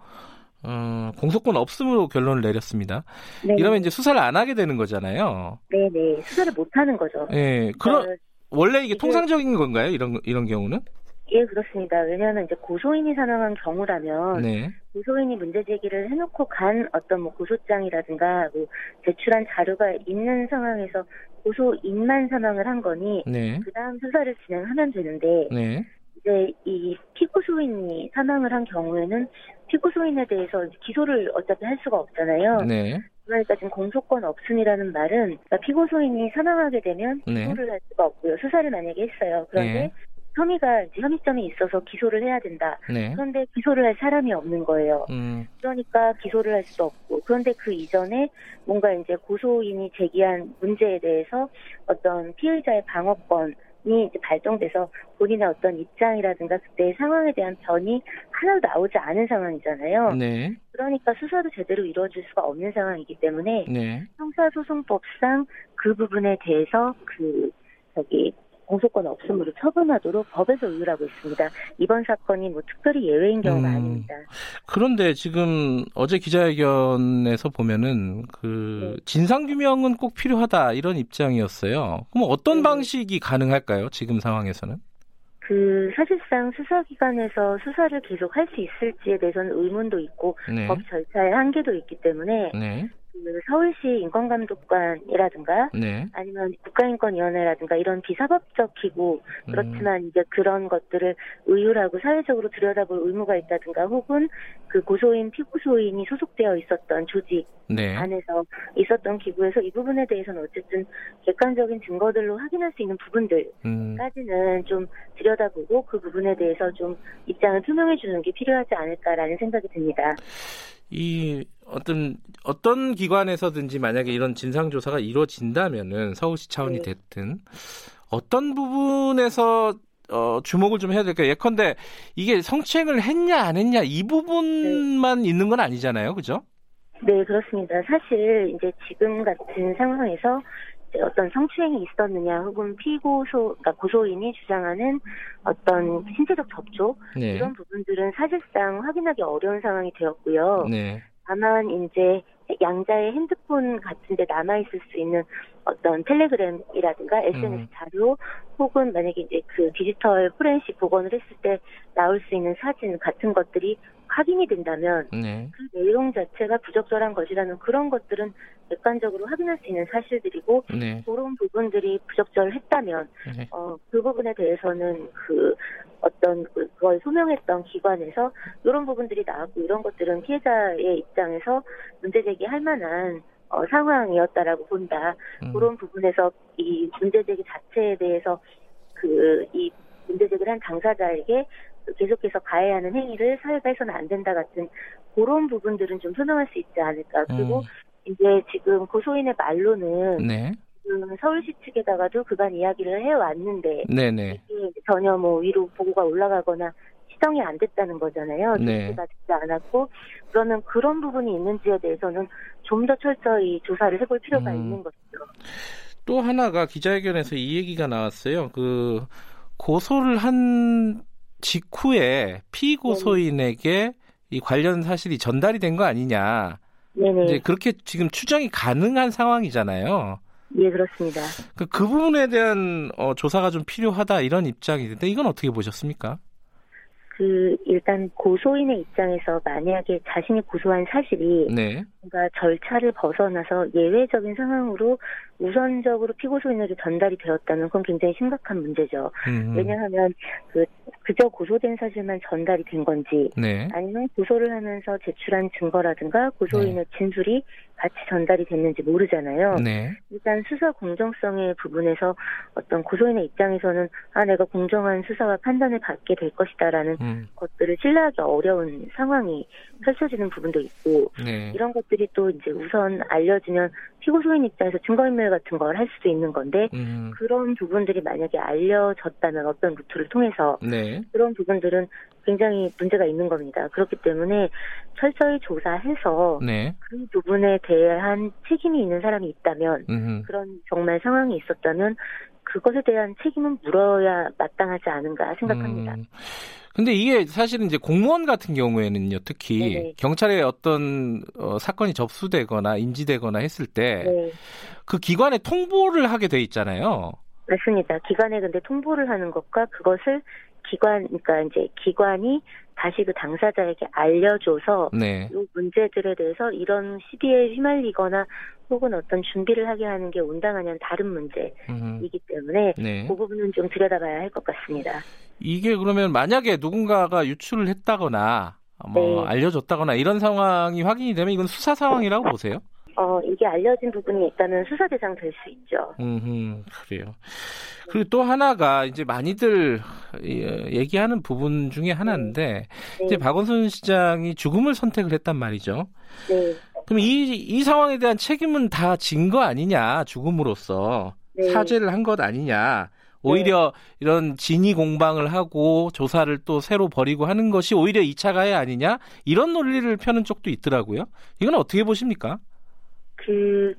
어, 공소권 없음으로 결론을 내렸습니다. 네. 이러면 이제 수사를 안 하게 되는 거잖아요. 네 네. 수사를 못 하는 거죠. 네. 그럼 어, 원래 이게 통상적인 건가요? 이런 이런 경우는? 예, 그렇습니다. 왜냐하면 이제 고소인이 사망한 경우라면 네. 고소인이 문제 제기를 해놓고 간 어떤 뭐 고소장이라든가 뭐 제출한 자료가 있는 상황에서 고소인만 사망을 한 거니 네. 그 다음 수사를 진행하면 되는데 네. 이제 이 피고 소인이 사망을 한 경우에는 피고 소인에 대해서 기소를 어차피 할 수가 없잖아요. 네. 그러니까 지금 공소권 없음이라는 말은 그러니까 피고 소인이 사망하게 되면 네. 기소를 네. 할 수가 없고요. 수사를 만약에 했어요. 그런데 네. 혐의가 이제 혐의점이 있어서 기소를 해야 된다. 네. 그런데 기소를 할 사람이 없는 거예요. 음. 그러니까 기소를 할 수도 없고 그런데 그 이전에 뭔가 이제 고소인이 제기한 문제에 대해서 어떤 피의자의 방어권 이 이제 발동돼서 본인의 어떤 입장이라든가 그때의 상황에 대한 변이 하나도 나오지 않은 상황이잖아요. 네. 그러니까 수사도 제대로 이루어질 수가 없는 상황이기 때문에 네. 형사소송법상 그 부분에 대해서 그 저기 공소권 없음으로 처분하도록 법에서 의율하고 있습니다. 이번 사건이 뭐 특별히 예외인 경우가 음, 아닙니다. 그런데 지금 어제 기자회견에서 보면은 그 네. 진상 규명은 꼭 필요하다 이런 입장이었어요. 그럼 어떤 네. 방식이 가능할까요? 지금 상황에서는? 그 사실상 수사기관에서 수사를 계속 할 수 있을지에 대해서는 의문도 있고 네. 법 절차의 한계도 있기 때문에 네. 그 서울시 인권감독관이라든가 네. 아니면 국가인권위원회라든가 이런 비사법적 기구 그렇지만 음. 이제 그런 것들을 의율하고 사회적으로 들여다볼 의무가 있다든가 혹은 그 고소인 피고소인이 소속되어 있었던 조직 네. 안에서 있었던 기구에서 이 부분에 대해서는 어쨌든 객관적인 증거들로 확인할 수 있는 부분들까지는 음. 좀 들여다보고 그 부분에 대해서 좀 입장을 투명해 주는 게 필요하지 않을까라는 생각이 듭니다. 이 어떤 어떤 기관에서든지 만약에 이런 진상 조사가 이루어진다면은 서울시 차원이 네. 됐든 어떤 부분에서 어, 주목을 좀 해야 될까요? 예컨대 이게 성추행을 했냐 안 했냐 이 부분만 네. 있는 건 아니잖아요, 그죠? 네, 그렇습니다. 사실 이제 지금 같은 상황에서 어떤 성추행이 있었느냐 혹은 피고소 그러니까 고소인이 주장하는 어떤 신체적 접촉 네. 이런 부분들은 사실상 확인하기 어려운 상황이 되었고요. 네. 다만 이제 양자의 핸드폰 같은데 남아 있을 수 있는 어떤 텔레그램이라든가 SNS 음. 자료 혹은 만약에 이제 그 디지털 포렌식 복원을 했을 때 나올 수 있는 사진 같은 것들이 확인이 된다면 네. 그 내용 자체가 부적절한 것이라는 그런 것들은 객관적으로 확인할 수 있는 사실들이고 네. 그런 부분들이 부적절했다면 네. 어, 그 부분에 대해서는 그 어떤 그, 그걸 소명했던 기관에서 이런 부분들이 나왔고 이런 것들은 피해자의 입장에서 문제 제기할 만한 어, 상황이었다라고 본다. 음. 그런 부분에서 이 문제 제기 자체에 대해서 그 이 문제 제기를 한 당사자에게 계속해서 가해야 하는 행위를 사회가 해서는 안 된다 같은 그런 부분들은 좀 소명할 수 있지 않을까. 그리고 음. 이제 지금 고소인의 말로는 네. 지금 서울시 측에다가도 그간 이야기를 해왔는데 네네. 전혀 뭐 위로 보고가 올라가거나 시정이 안 됐다는 거잖아요. 조치가 네. 되지 않았고 그러면 그런 부분이 있는지에 대해서는 좀 더 철저히 조사를 해볼 필요가 음. 있는 것이죠. 또 하나가 기자회견에서 이 얘기가 나왔어요. 그 고소를 한 직후에 피고소인에게 이 관련 사실이 전달이 된 거 아니냐. 네네. 이제 그렇게 지금 추정이 가능한 상황이잖아요. 예, 그렇습니다. 그, 그 부분에 대한 어, 조사가 좀 필요하다 이런 입장인데 이건 어떻게 보셨습니까? 그 일단 고소인의 입장에서 만약에 자신이 고소한 사실이 네. 뭔가 절차를 벗어나서 예외적인 상황으로 우선적으로 피고 소인에게 전달이 되었다면 그건 굉장히 심각한 문제죠. 음. 왜냐하면 그 그저 고소된 사실만 전달이 된 건지 네. 아니면 고소를 하면서 제출한 증거라든가 고소인의 네. 진술이 같이 전달이 됐는지 모르잖아요. 네. 일단 수사 공정성의 부분에서 어떤 고소인의 입장에서는 아 내가 공정한 수사와 판단을 받게 될 것이다라는 음. 것들을 신뢰하기 어려운 상황이 펼쳐지는 부분도 있고 네. 이런 것들이 또 이제 우선 알려지면 피고소인 입장에서 증거인멸 같은 걸 할 수도 있는 건데 음. 그런 부분들이 만약에 알려졌다면 어떤 루트를 통해서 네. 그런 부분들은 굉장히 문제가 있는 겁니다. 그렇기 때문에 철저히 조사해서 네. 그 부분에 대한 책임이 있는 사람이 있다면 음흠. 그런 정말 상황이 있었다면 그것에 대한 책임은 물어야 마땅하지 않은가 생각합니다. 음. 근데 이게 사실은 이제 공무원 같은 경우에는요, 특히 네네. 경찰에 어떤 어, 사건이 접수되거나 인지되거나 했을 때그 네. 그 기관에 통보를 하게 돼 있잖아요. 맞습니다. 기관에 근데 통보를 하는 것과 그것을 기관, 그러니까 이제 기관이 다시 그 당사자에게 알려줘서 네. 이 문제들에 대해서 이런 시비에 휘말리거나 혹은 어떤 준비를 하게 하는 게 온당하냐는 다른 문제이기 음. 때문에 네. 그 부분은 좀 들여다봐야 할 것 같습니다. 이게 그러면 만약에 누군가가 유출을 했다거나 뭐 네. 알려줬다거나 이런 상황이 확인이 되면 이건 수사 상황이라고 보세요? 어, 이게 알려진 부분이 있다면 수사 대상 될 수 있죠. 음, 그래요. 그리고 또 하나가 이제 많이들 얘기하는 부분 중에 하나인데 네. 이제 박원순 시장이 죽음을 선택을 했단 말이죠. 네. 그럼 이, 이 상황에 대한 책임은 다 진 거 아니냐, 죽음으로써. 네. 사죄를 한 것 아니냐. 오히려 네. 이런 진위 공방을 하고 조사를 또 새로 벌이고 하는 것이 오히려 2차 가해 아니냐? 이런 논리를 펴는 쪽도 있더라고요. 이건 어떻게 보십니까? 그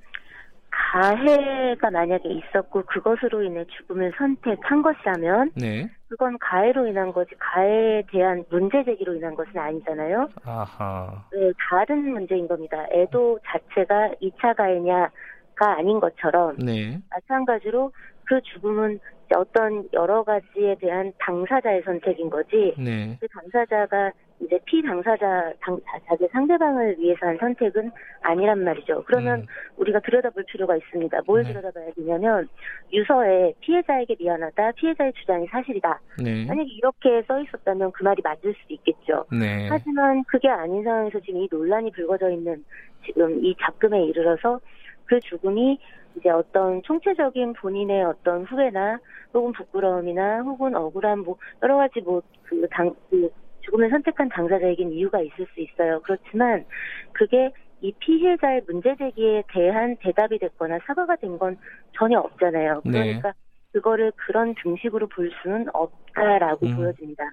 가해가 만약에 있었고 그것으로 인해 죽음을 선택한 것이라면 네. 그건 가해로 인한 거지 가해에 대한 문제 제기로 인한 것은 아니잖아요. 아하. 네, 다른 문제인 겁니다. 애도 자체가 2차 가해냐가 아닌 것처럼 네. 마찬가지로 그 죽음은 어떤 여러 가지에 대한 당사자의 선택인 거지 네. 그 당사자가 이제 피당사자 당, 자기 상대방을 위해서 한 선택은 아니란 말이죠. 그러면 음. 우리가 들여다볼 필요가 있습니다. 뭘 네. 들여다봐야 되냐면 유서에 피해자에게 미안하다, 피해자의 주장이 사실이다. 네. 만약에 이렇게 써 있었다면 그 말이 맞을 수도 있겠죠. 네. 하지만 그게 아닌 상황에서 지금 이 논란이 불거져 있는 지금 이 작금에 이르러서 그 죽음이 이제 어떤 총체적인 본인의 어떤 후회나 혹은 부끄러움이나 혹은 억울한 뭐 여러 가지 뭐그 당 그 죽음을 선택한 당사자에겐 이유가 있을 수 있어요. 그렇지만 그게 이 피해자의 문제 제기에 대한 대답이 됐거나 사과가 된 건 전혀 없잖아요. 네. 그러니까 네. 그거를 그런 등식으로 볼 수는 없다라고 음. 보여집니다.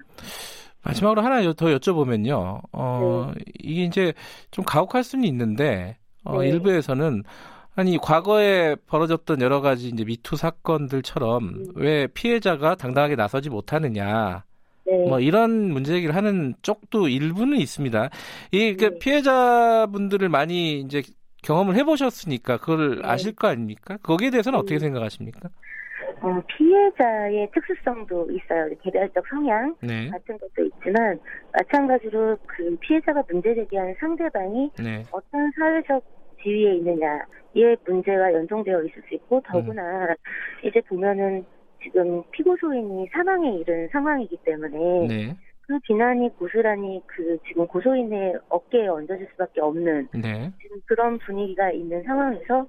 마지막으로 하나 더 여쭤보면요. 어, 네. 이게 이제 좀 가혹할 수는 있는데 어, 네. 일부에서는 아니 과거에 벌어졌던 여러 가지 이제 미투 사건들처럼 음. 왜 피해자가 당당하게 나서지 못하느냐. 네. 뭐 이런 문제 제기를 하는 쪽도 일부는 있습니다. 이그 네. 피해자분들을 많이 이제 경험을 해보셨으니까 그걸 네. 아실 거 아닙니까? 거기에 대해서는 어떻게 음. 생각하십니까? 어, 피해자의 특수성도 있어요. 개별적 성향 네. 같은 것도 있지만 마찬가지로 그 피해자가 문제 제기하는 상대방이 네. 어떤 사회적 지위에 있느냐 이에 문제가 연동되어 있을 수 있고 더구나 음. 이제 보면은 지금 피고소인이 사망에 이른 상황이기 때문에 네. 그 비난이 고스란히 그 지금 고소인의 어깨에 얹어질 수밖에 없는 네. 지금 그런 분위기가 있는 상황에서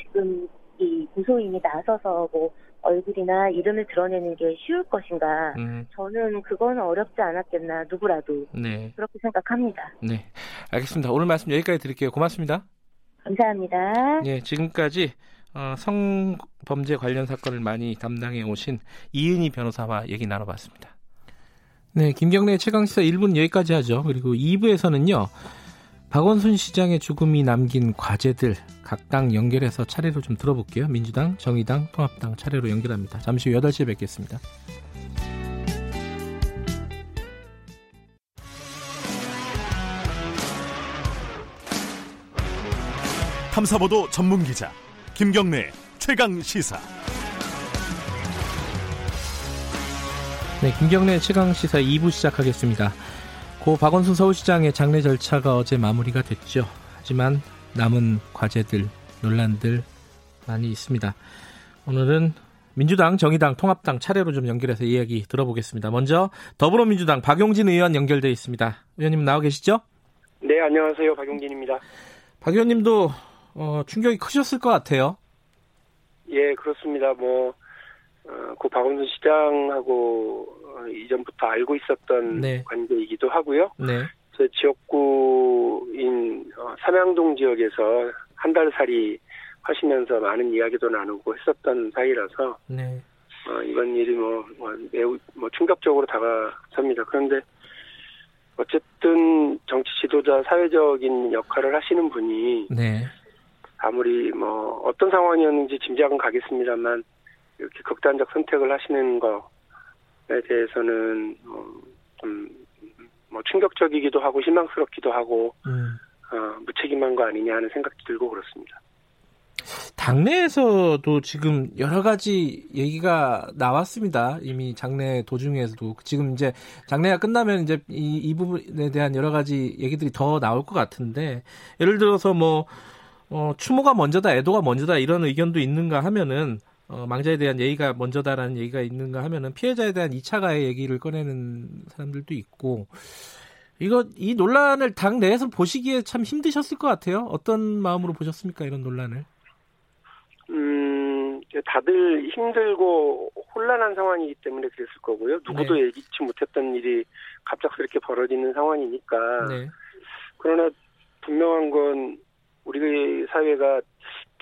지금 이 고소인이 나서서 뭐 얼굴이나 이름을 드러내는 게 쉬울 것인가? 음. 저는 그건 어렵지 않았겠나 누구라도 네. 그렇게 생각합니다. 네, 알겠습니다. 오늘 말씀 여기까지 드릴게요. 고맙습니다. 감사합니다. 네, 지금까지 어, 성범죄 관련 사건을 많이 담당해 오신 이은희 변호사와 얘기 나눠봤습니다. 네, 김경래 최강시사 1분 여기까지 하죠. 그리고 2부에서는요. 박원순 시장의 죽음이 남긴 과제들 각 당 연결해서 차례로 좀 들어볼게요. 민주당, 정의당, 통합당 차례로 연결합니다. 잠시 후 8시에 뵙겠습니다. 탐사보도 전문 기자 김경래 최강 시사. 네, 김경래 최강 시사 2부 시작하겠습니다. 고 박원순 서울시장의 장례 절차가 어제 마무리가 됐죠. 하지만 남은 과제들, 논란들 많이 있습니다. 오늘은 민주당, 정의당, 통합당 차례로 좀 연결해서 이야기 들어보겠습니다. 먼저 더불어민주당 박용진 의원 연결돼 있습니다. 의원님 나와 계시죠? 네, 안녕하세요. 박용진입니다. 박 의원님도 어, 충격이 크셨을 것 같아요. 예, 그렇습니다. 뭐, 어, 고 박원순 시장하고 어, 이전부터 알고 있었던 네. 관계이기도 하고요. 네. 제 지역구인 어, 삼양동 지역에서 한 달 살이 하시면서 많은 이야기도 나누고 했었던 사이라서 네. 어, 이번 일이 뭐, 뭐 매우 뭐 충격적으로 다가섭니다. 그런데 어쨌든 정치 지도자 사회적인 역할을 하시는 분이 네. 아무리 뭐 어떤 상황이었는지 짐작은 가겠습니다만 이렇게 극단적 선택을 하시는 것에 대해서는 어, 좀뭐 충격적이기도 하고 실망스럽기도 하고 음. 어, 무책임한 거 아니냐 하는 생각이 들고 그렇습니다. 당내에서도 지금 여러 가지 얘기가 나왔습니다. 이미 장례 도중에서도 지금 이제 장례가 끝나면 이제 이, 이 부분에 대한 여러 가지 얘기들이 더 나올 것 같은데 예를 들어서 뭐 어, 추모가 먼저다, 애도가 먼저다 이런 의견도 있는가 하면은 어, 망자에 대한 예의가 먼저다라는 얘기가 있는가 하면은 피해자에 대한 2차 가해 얘기를 꺼내는 사람들도 있고 이거 이 논란을 당 내에서 보시기에 참 힘드셨을 것 같아요. 어떤 마음으로 보셨습니까 이런 논란을? 음, 다들 힘들고 혼란한 상황이기 때문에 그랬을 거고요. 누구도 네. 예기치 못했던 일이 갑작스럽게 벌어지는 상황이니까. 네. 그러나 분명한 건 우리 사회가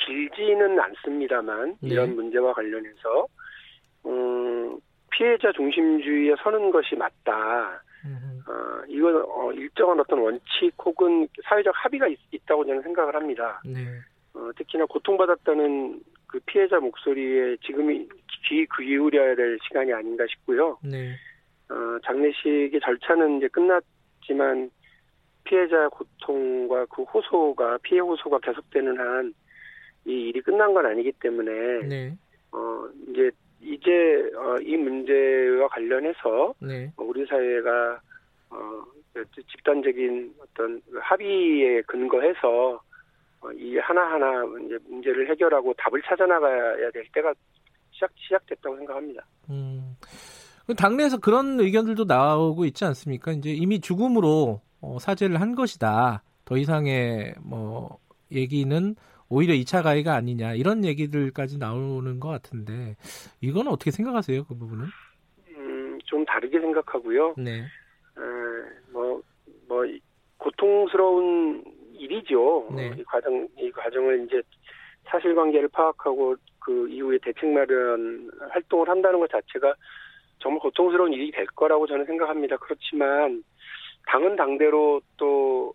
길지는 않습니다만 네. 이런 문제와 관련해서 음, 피해자 중심주의에 서는 것이 맞다. 어, 이건 어, 일정한 어떤 원칙 혹은 사회적 합의가 있, 다고 저는 생각을 합니다. 네. 어, 특히나 고통받았다는 그 피해자 목소리에 지금이 귀 기울여야 될 시간이 아닌가 싶고요. 네. 어, 장례식의 절차는 이제 끝났지만 피해자 고통과 그 호소가 피해 호소가 계속되는 한 이 일이 끝난 건 아니기 때문에 네. 어 이제 이제 어, 이 문제와 관련해서 네. 우리 사회가 어, 집단적인 어떤 합의에 근거해서 어, 이 하나하나 이제 문제를 해결하고 답을 찾아나가야 될 때가 시작, 시작됐다고 생각합니다. 음. 당내에서 그런 의견들도 나오고 있지 않습니까? 이제 이미 죽음으로 어, 사죄를 한 것이다. 더 이상의 뭐 얘기는 오히려 2차 가해가 아니냐 이런 얘기들까지 나오는 것 같은데 이건 어떻게 생각하세요 그 부분은? 음, 좀 다르게 생각하고요. 네. 뭐뭐 뭐, 고통스러운 일이죠. 네. 이 과정 이 과정을 이제 사실관계를 파악하고 그 이후에 대책 마련 활동을 한다는 것 자체가 정말 고통스러운 일이 될 거라고 저는 생각합니다. 그렇지만 당은 당대로 또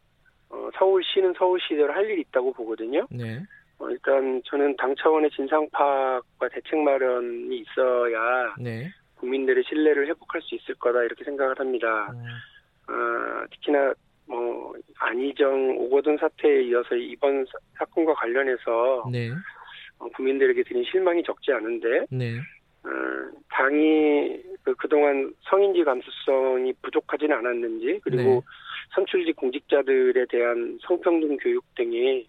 어, 서울시는 서울시대로 할 일이 있다고 보거든요. 네. 어, 일단 저는 당 차원의 진상 파악과 대책 마련이 있어야 네. 국민들의 신뢰를 회복할 수 있을 거다 이렇게 생각을 합니다. 음. 어, 특히나 뭐 안희정 오거돈 사태에 이어서 이번 사, 건과 관련해서 네. 어, 국민들에게 드린 실망이 적지 않은데 네. 어, 당이 그, 그동안 성인지 감수성이 부족하지는 않았는지 그리고 네. 선출직 공직자들에 대한 성평등 교육 등이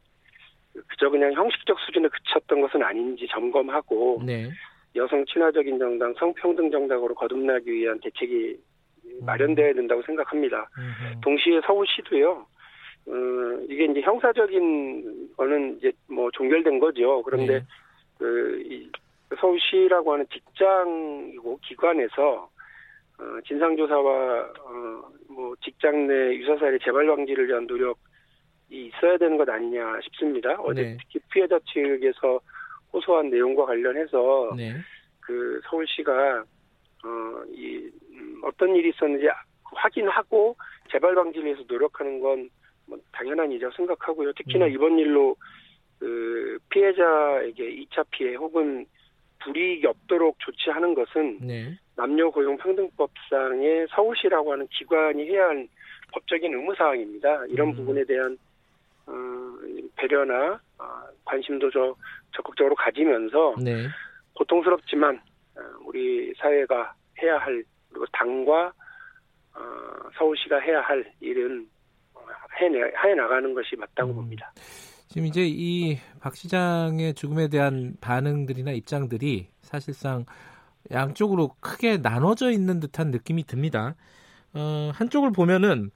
그저 그냥 형식적 수준에 그쳤던 것은 아닌지 점검하고 네. 여성 친화적인 정당, 성평등 정당으로 거듭나기 위한 대책이 음. 마련돼야 된다고 생각합니다. 음. 동시에 서울시도요. 어, 이게 이제 형사적인 거는 이제 뭐 종결된 거죠. 그런데 네. 그 이, 서울시라고 하는 직장이고 기관에서 어, 진상조사와 어, 뭐 직장 내 유사사의 재발 방지를 위한 노력이 있어야 되는 것 아니냐 싶습니다. 어제 네. 특히 피해자 측에서 호소한 내용과 관련해서 네. 그 서울시가 어, 이 음, 어떤 일이 있었는지 확인하고 재발 방지를 위해서 노력하는 건 뭐 당연한 일이라고 생각하고요. 특히나 음. 이번 일로 그 피해자에게 2차 피해 혹은 불이익이 없도록 조치하는 것은 네. 남녀 고용 평등법상의 서울시라고 하는 기관이 해야 할 법적인 의무 사항입니다. 이런 음. 부분에 대한 어, 배려나 어, 관심도 저 적극적으로 가지면서 네. 고통스럽지만 어, 우리 사회가 해야 할 그리고 당과 어, 서울시가 해야 할 일은 해내, 해 나가는 것이 맞다고 음. 봅니다. 지금 이제 이 박 시장의 죽음에 대한 반응들이나 입장들이 사실상 양쪽으로 크게 나눠져 있는 듯한 느낌이 듭니다. 어, 한쪽을 보면은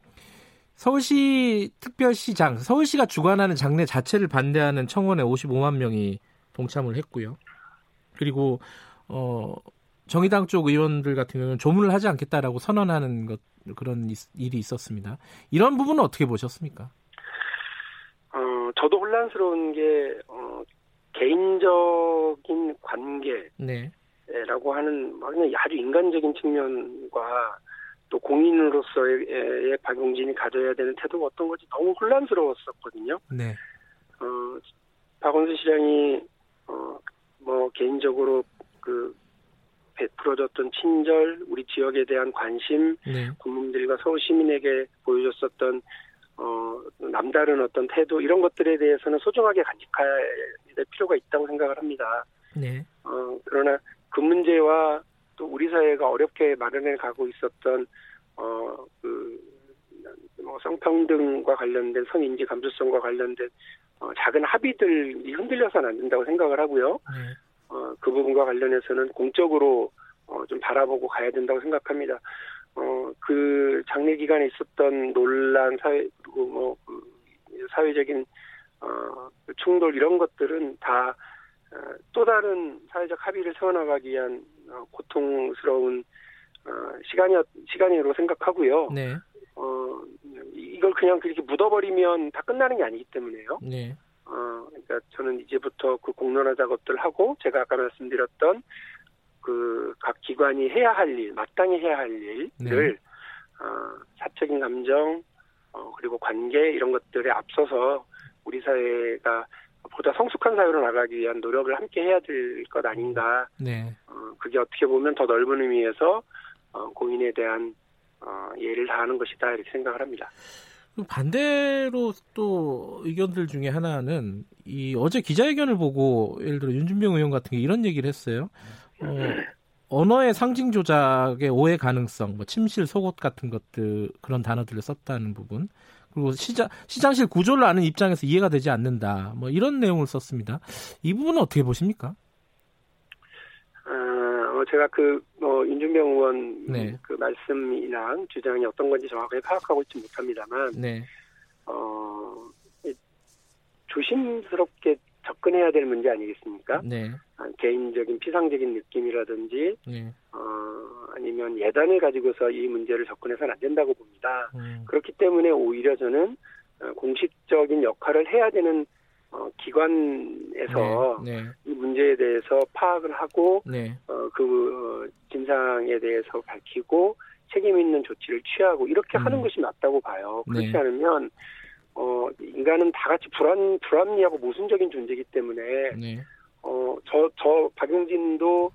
서울시 특별시장, 서울시가 주관하는 장례 자체를 반대하는 청원에 55만 명이 동참을 했고요. 그리고 어 정의당 쪽 의원들 같은 경우는 조문을 하지 않겠다라고 선언하는 것 그런 일이 있었습니다. 이런 부분은 어떻게 보셨습니까? 어, 저도 혼란스러운 게 어, 개인적인 관계라고 네. 하는 그냥 아주 인간적인 측면과 또 공인으로서의 박용진이 가져야 되는 태도가 어떤 건지 너무 혼란스러웠었거든요. 네. 어, 박원순 시장이 어, 뭐 개인적으로 그 베풀어졌던 친절, 우리 지역에 대한 관심, 네. 국민들과 서울 시민에게 보여줬었던 어, 남다른 어떤 태도 이런 것들에 대해서는 소중하게 간직해야 될 필요가 있다고 생각을 합니다. 네. 어, 그러나 그 문제와 또 우리 사회가 어렵게 마련해 가고 있었던 어, 그, 뭐 성평등과 관련된 성인지 감수성과 관련된 어, 작은 합의들이 흔들려서는 안 된다고 생각을 하고요. 네. 어, 그 부분과 관련해서는 공적으로 어, 좀 바라보고 가야 된다고 생각합니다. 어, 그 장례 기간에 있었던 논란, 사회, 사회적인, 어, 충돌 이런 것들은 다, 어, 또 다른 사회적 합의를 세워나가기 위한 어, 고통스러운 어, 시간이 시간으로 생각하고요. 네. 어, 이걸 그냥 그렇게 묻어버리면 다 끝나는 게 아니기 때문에요. 네. 어, 그러니까 저는 이제부터 그 공론화 작업들 하고 제가 아까 말씀드렸던 그 각 기관이 해야 할 일, 마땅히 해야 할 일을 네. 어, 사적인 감정 어, 그리고 관계 이런 것들에 앞서서 우리 사회가 보다 성숙한 사회로 나가기 위한 노력을 함께 해야 될 것 아닌가. 네. 어, 그게 어떻게 보면 더 넓은 의미에서 어, 고인에 대한 어, 예를 다하는 것이다 이렇게 생각을 합니다. 반대로 또 의견들 중에 하나는 이 어제 기자회견을 보고 예를 들어 윤준병 의원 같은 게 이런 얘기를 했어요. 어, 언어의 상징 조작의 오해 가능성, 뭐 침실, 속옷 같은 것들 그런 단어들을 썼다는 부분. 그리고 시장 시장실 구조를 아는 입장에서 이해가 되지 않는다. 뭐 이런 내용을 썼습니다. 이 부분은 어떻게 보십니까? 어, 제가 그, 뭐, 윤준병 의원 네. 그 말씀이랑 주장이 어떤 건지 정확하게 파악하고 있지 못합니다만, 네. 어, 조심스럽게 접근해야 될 문제 아니겠습니까? 네. 아, 개인적인 피상적인 느낌이라든지, 네. 어, 아니면 예단을 가지고서 이 문제를 접근해서는 안 된다고 봅니다. 음. 그렇기 때문에 오히려 저는 어, 공식적인 역할을 해야 되는 어, 기관에서 네, 네. 이 문제에 대해서 파악을 하고 네. 어, 그 어, 진상에 대해서 밝히고 책임 있는 조치를 취하고 이렇게 음. 하는 것이 맞다고 봐요. 그렇지 네. 않으면 어, 인간은 다 같이 불안 불합리하고 모순적인 존재이기 때문에 네. 어, 저, 저 박용진도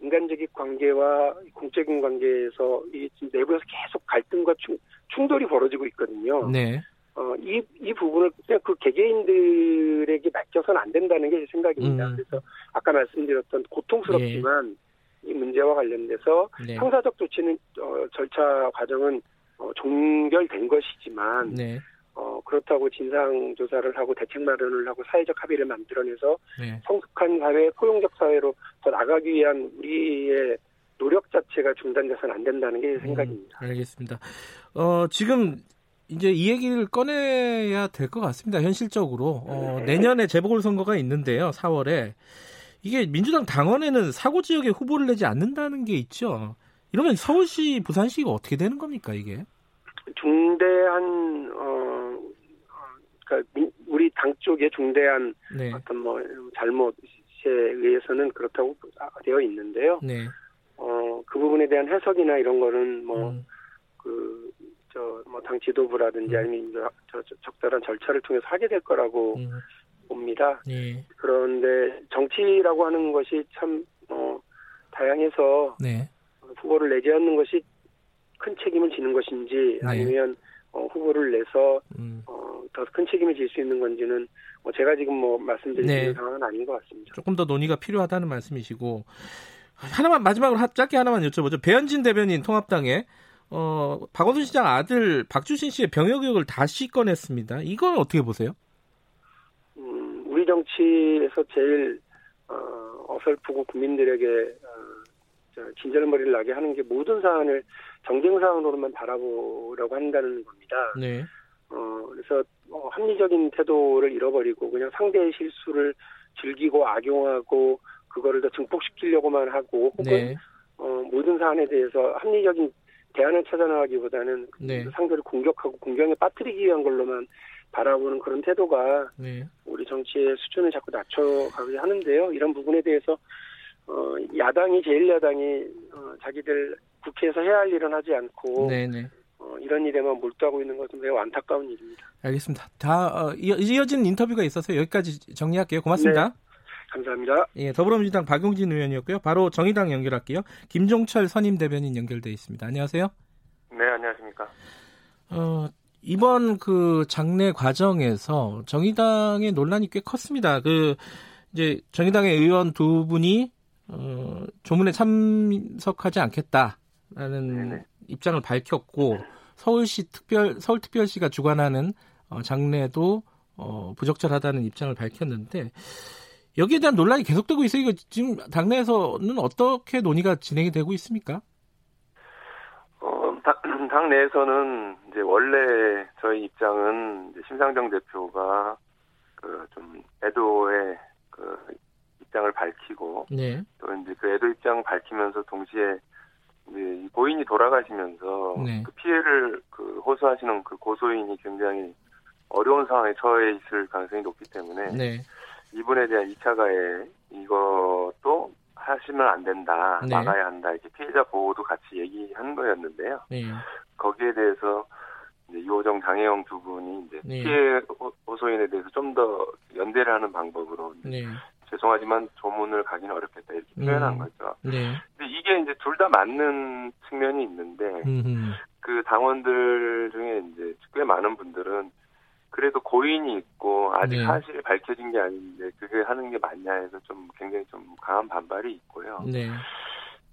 인간적인 관계와 공적인 관계에서 이 내부에서 계속 갈등과 충, 충돌이 벌어지고 있거든요. 네. 어, 이, 이 부분을 그냥 그 개개인들에게 맡겨서는 안 된다는 게 제 생각입니다. 음. 그래서 아까 말씀드렸던 고통스럽지만 예. 이 문제와 관련돼서 네. 형사적 조치는 어, 절차 과정은 어, 종결된 것이지만 네. 어, 그렇다고 진상 조사를 하고 대책 마련을 하고 사회적 합의를 만들어내서 네. 성숙한 사회, 포용적 사회로 더 나가기 위한 우리의 노력 자체가 중단돼서는 안 된다는 게제 생각입니다. 음, 알겠습니다. 어, 지금 이제 이 얘기를 꺼내야 될 것 같습니다. 현실적으로 어, 내년에 재보궐선거가 있는데요. 4월에 이게 민주당 당원에는 사고 지역에 후보를 내지 않는다는 게 있죠. 이러면 서울시, 부산시가 어떻게 되는 겁니까 이게? 중대한 어, 그러니까 우리 당 쪽에 중대한 네. 어떤 뭐 잘못에 의해서는 그렇다고 되어 있는데요. 네. 어, 그 부분에 대한 해석이나 이런 거는 뭐 음. 그 저 뭐 당 지도부라든지 음. 아니면 저, 저, 적절한 절차를 통해서 하게 될 거라고 음. 봅니다. 예. 그런데 정치라고 하는 것이 참 어, 다양해서 네. 후보를 내지 않는 것이 큰 책임을 지는 것인지 네. 아니면 어, 후보를 내서 음. 어, 더 큰 책임을 질 수 있는 건지는 뭐 제가 지금 뭐 말씀드리는 네. 상황은 아닌 것 같습니다. 조금 더 논의가 필요하다는 말씀이시고 하나만 마지막으로 짧게 하나만 여쭤보죠. 배현진 대변인 통합당에 어, 박원순 시장 아들 박주신 씨의 병역 의혹을 다시 꺼냈습니다. 이건 어떻게 보세요? 음, 우리 정치에서 제일 어, 어설프고 국민들에게 어, 진절머리를 나게 하는 게 모든 사안을 정쟁 사안으로만 바라보려고 한다는 겁니다. 네. 어, 그래서 어, 합리적인 태도를 잃어버리고 그냥 상대의 실수를 즐기고 악용하고 그거를 더 증폭시키려고만 하고 혹은 네. 어, 모든 사안에 대해서 합리적인 대안을 찾아나가기보다는 네. 상대를 공격하고 공경에 빠뜨리기 위한 걸로만 바라보는 그런 태도가 네. 우리 정치의 수준을 자꾸 낮춰가게 하는데요. 이런 부분에 대해서 어, 야당이 제1야당이 어, 자기들 국회에서 해야 할 일은 하지 않고 네네. 네. 어, 이런 일에만 몰두하고 있는 것은 매우 안타까운 일입니다. 알겠습니다. 다 어, 이어진 인터뷰가 있어서 여기까지 정리할게요. 고맙습니다. 네. 감사합니다. 예, 더불어민주당 박용진 의원이었고요. 바로 정의당 연결할게요. 김종철 선임 대변인 연결돼 있습니다. 안녕하세요. 네, 안녕하십니까. 어, 이번 그 장례 과정에서 정의당의 논란이 꽤 컸습니다. 그 이제 정의당의 의원 두 분이 어, 조문에 참석하지 않겠다라는 네네. 입장을 밝혔고 서울시 특별 서울특별시가 주관하는 어, 장례도 어, 부적절하다는 입장을 밝혔는데 여기에 대한 논란이 계속되고 있어요. 이거 지금 당내에서는 어떻게 논의가 진행이 되고 있습니까? 어, 당 내에서는 이제 원래 저희 입장은 심상정 대표가 그 좀 애도의 그 입장을 밝히고 네. 또 이제 그 애도 입장 밝히면서 동시에 이제 고인이 돌아가시면서 네. 그 피해를 그 호소하시는 그 고소인이 굉장히 어려운 상황에 처해 있을 가능성이 높기 때문에 네. 이분에 대한 2차 가해 이것도 하시면 안 된다 네. 막아야 한다 이렇게 피해자 보호도 같이 얘기한 거였는데요. 네. 거기에 대해서 이제 유호정 장혜영 두 분이 이제 네. 피해 호소인에 대해서 좀 더 연대를 하는 방법으로 네. 죄송하지만 조문을 가기는 어렵겠다 이렇게 음. 표현한 거죠. 네. 근데 이게 이제 둘 다 맞는 측면이 있는데 음흠. 그 당원들 중에 이제 꽤 많은 분들은 그래도 고인이 있고 아직 네. 사실이 밝혀진 게 아닌데 그게 하는 게 맞냐 해서 좀 굉장히 좀 강한 반발이 있고요. 네.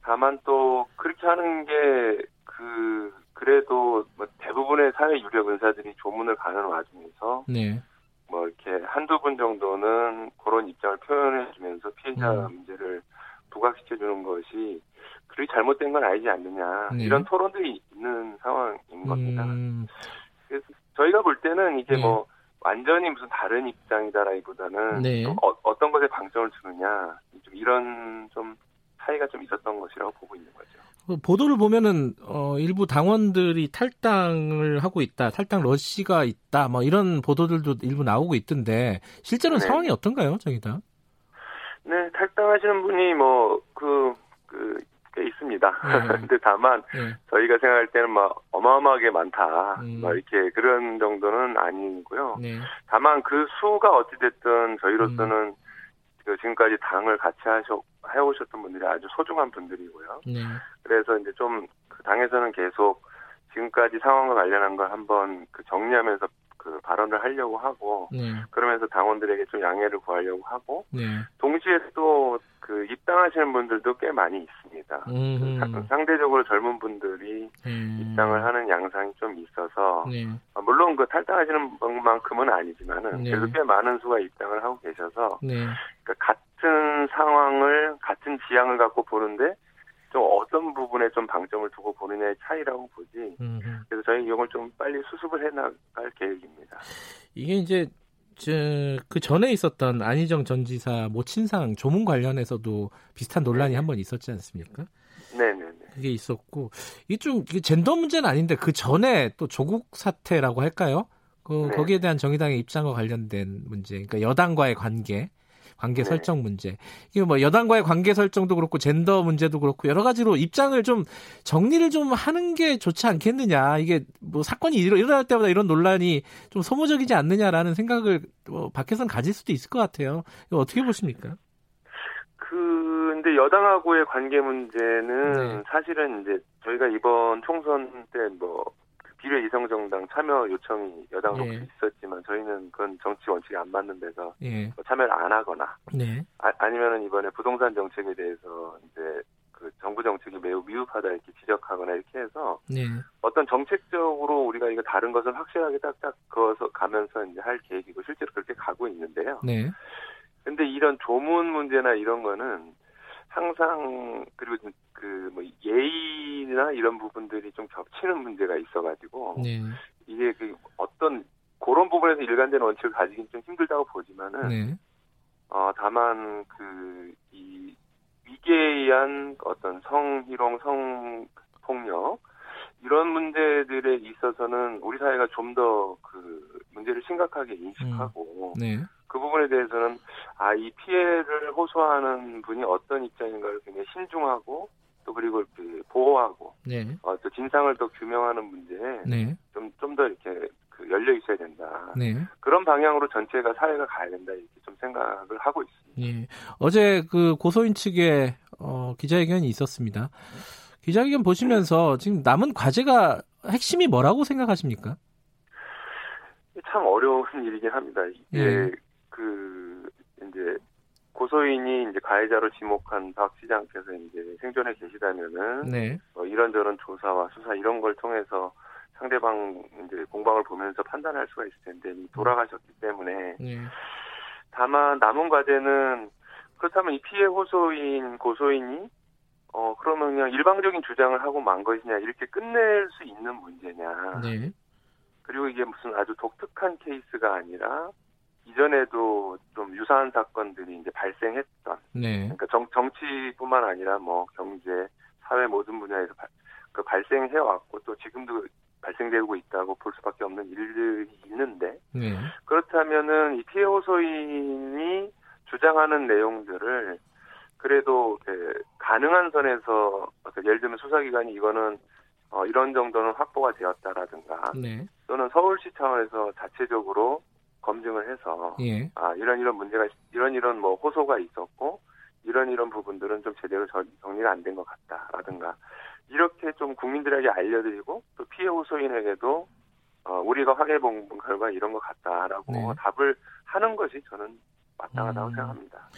다만 또 그렇게 하는 게 그 그래도 뭐 대부분의 사회 유력 은사들이 조문을 가는 와중에서 네. 뭐 이렇게 한두 분 정도는 그런 입장을 표현해 주면서 피해자 음. 문제를 부각시켜 주는 것이 그렇게 잘못된 건 아니지 않느냐 네. 이런 토론들이 있는 상황인 겁니다. 음. 그래서 저희가 볼 때는 이게 네. 뭐 완전히 무슨 다른 입장이다라기보다는 네. 어, 떤 것에 방점을 두느냐 좀 이런 좀 차이가 좀 있었던 것이라고 보고 있는 거죠. 그 보도를 보면은 어, 일부 당원들이 탈당을 하고 있다, 탈당 러시가 있다, 뭐 이런 보도들도 일부 나오고 있던데 실제로는 네. 상황이 어떤가요, 저기다? 네, 탈당하시는 분이 뭐그 그, 꽤 있습니다. 네. 근데 다만 네. 저희가 생각할 때는 막 어마어마하게 많다, 음. 막 이렇게 그런 정도는 아니고요. 네. 다만 그 수가 어찌 됐든 저희로서는 음. 그 지금까지 당을 같이 하셔 해오셨던 분들이 아주 소중한 분들이고요. 네. 그래서 이제 좀 그 당에서는 계속 지금까지 상황과 관련한 걸 한번 그 정리하면서 그 발언을 하려고 하고 네. 그러면서 당원들에게 좀 양해를 구하려고 하고 네. 동시에 또 그 입당하시는 분들도 꽤 많이 있습니다. 그 상대적으로 젊은 분들이 음. 입당을 하는 양상이 좀 있어서 네. 아, 물론 그 탈당하시는 것만큼은 아니지만은 네. 그래도 꽤 많은 수가 입당을 하고 계셔서 네. 그러니까 같은 상황을 같은 지향을 갖고 보는데 좀 어떤 부분에 좀 방점을 두고 보느냐의 차이라고 보지. 음흠. 그래서 저희 이걸 좀 빨리 수습을 해나갈 계획입니다. 이게 이제 그 전에 있었던 안희정 전 지사 모친상 조문 관련해서도 비슷한 논란이 네. 한번 있었지 않습니까? 네네네. 그게 있었고 이게 좀 젠더 문제는 아닌데 그 전에 또 조국 사태라고 할까요? 그 네. 거기에 대한 정의당의 입장과 관련된 문제, 그러니까 여당과의 관계 관계 네. 설정 문제. 이게 뭐 여당과의 관계 설정도 그렇고 젠더 문제도 그렇고 여러 가지로 입장을 좀 정리를 좀 하는 게 좋지 않겠느냐. 이게 뭐 사건이 일어날 때마다 이런 논란이 좀 소모적이지 않느냐라는 생각을 뭐 밖에서는 가질 수도 있을 것 같아요. 이거 어떻게 보십니까? 그 근데 여당하고의 관계 문제는 네. 사실은 이제 저희가 이번 총선 때 뭐 비례 이성정당 참여 요청이 여당으로 예. 있었지만 저희는 그건 정치 원칙에 안 맞는 데서 예. 뭐 참여를 안 하거나 네. 아, 니면은 이번에 부동산 정책에 대해서 이제 그 정부 정책이 매우 미흡하다 이렇게 지적하거나 이렇게 해서 네. 어떤 정책적으로 우리가 이거 다른 것을 확실하게 딱딱 그어서 가면서 이제 할 계획이고 실제로 그렇게 가고 있는데요. 네. 근데 이런 조문 문제나 이런 거는 항상 그리고 그뭐 예의나 이런 부분들이 좀 겹치는 문제가 있어가지고 네. 이게 그 어떤 그런 부분에서 일관된 원칙을 가지긴 좀 힘들다고 보지만은 네. 어 다만 그 이 위계에 의한 어떤 성희롱, 성폭력 이런 문제들에 있어서는 우리 사회가 좀 더 그 문제를 심각하게 인식하고 음. 네. 그 부분에 대해서는 아 이 피해를 호소하는 분이 어떤 입장인가를 굉장히 신중하고 또 그리고 그 보호하고 네. 어, 또 진상을 더 규명하는 문제에 네. 좀좀 더 이렇게 그 열려 있어야 된다. 네. 그런 방향으로 전체가 사회가 가야 된다 이렇게 좀 생각을 하고 있습니다. 예. 어제 그 고소인 측에 어, 기자회견이 있었습니다. 기자회견 보시면서 지금 남은 과제가 핵심이 뭐라고 생각하십니까? 참 어려운 일이긴 합니다. 이게 예. 그 이제 고소인이 이제 가해자로 지목한 박 시장께서 이제 생존해 계시다면은 네. 어, 이런저런 조사와 수사 이런 걸 통해서 상대방 이제 공방을 보면서 판단할 수가 있을 텐데 돌아가셨기 때문에 네. 다만 남은 과제는 그렇다면 이 피해 호소인 고소인이 어 그러면 그냥 일방적인 주장을 하고 만 것이냐 이렇게 끝낼 수 있는 문제냐. 네. 그리고 이게 무슨 아주 독특한 케이스가 아니라 이전에도 좀 유사한 사건들이 이제 발생했던. 네. 그러니까 정, 정치뿐만 아니라 뭐 경제, 사회 모든 분야에서 발, 그 발생해 왔고 또 지금도 발생되고 있다고 볼 수밖에 없는 일들이 있는데 네. 그렇다면은 이 피해 호소인이 주장하는 내용들을 그래도 그 가능한 선에서 예를 들면 수사기관이 이거는 어, 이런 정도는 확보가 되었다라든가 네. 또는 서울시 차원에서 자체적으로 검증을 해서 예. 아 이런 이런 문제가 이런 이런 뭐 호소가 있었고 이런 이런 부분들은 좀 제대로 정리가 안 된 것 같다라든가 이렇게 좀 국민들에게 알려드리고 또 피해 호소인에게도 어, 우리가 확인해 본 결과 이런 것 같다라고 네. 답을 하는 것이 저는 마땅하다고 음. 생각합니다.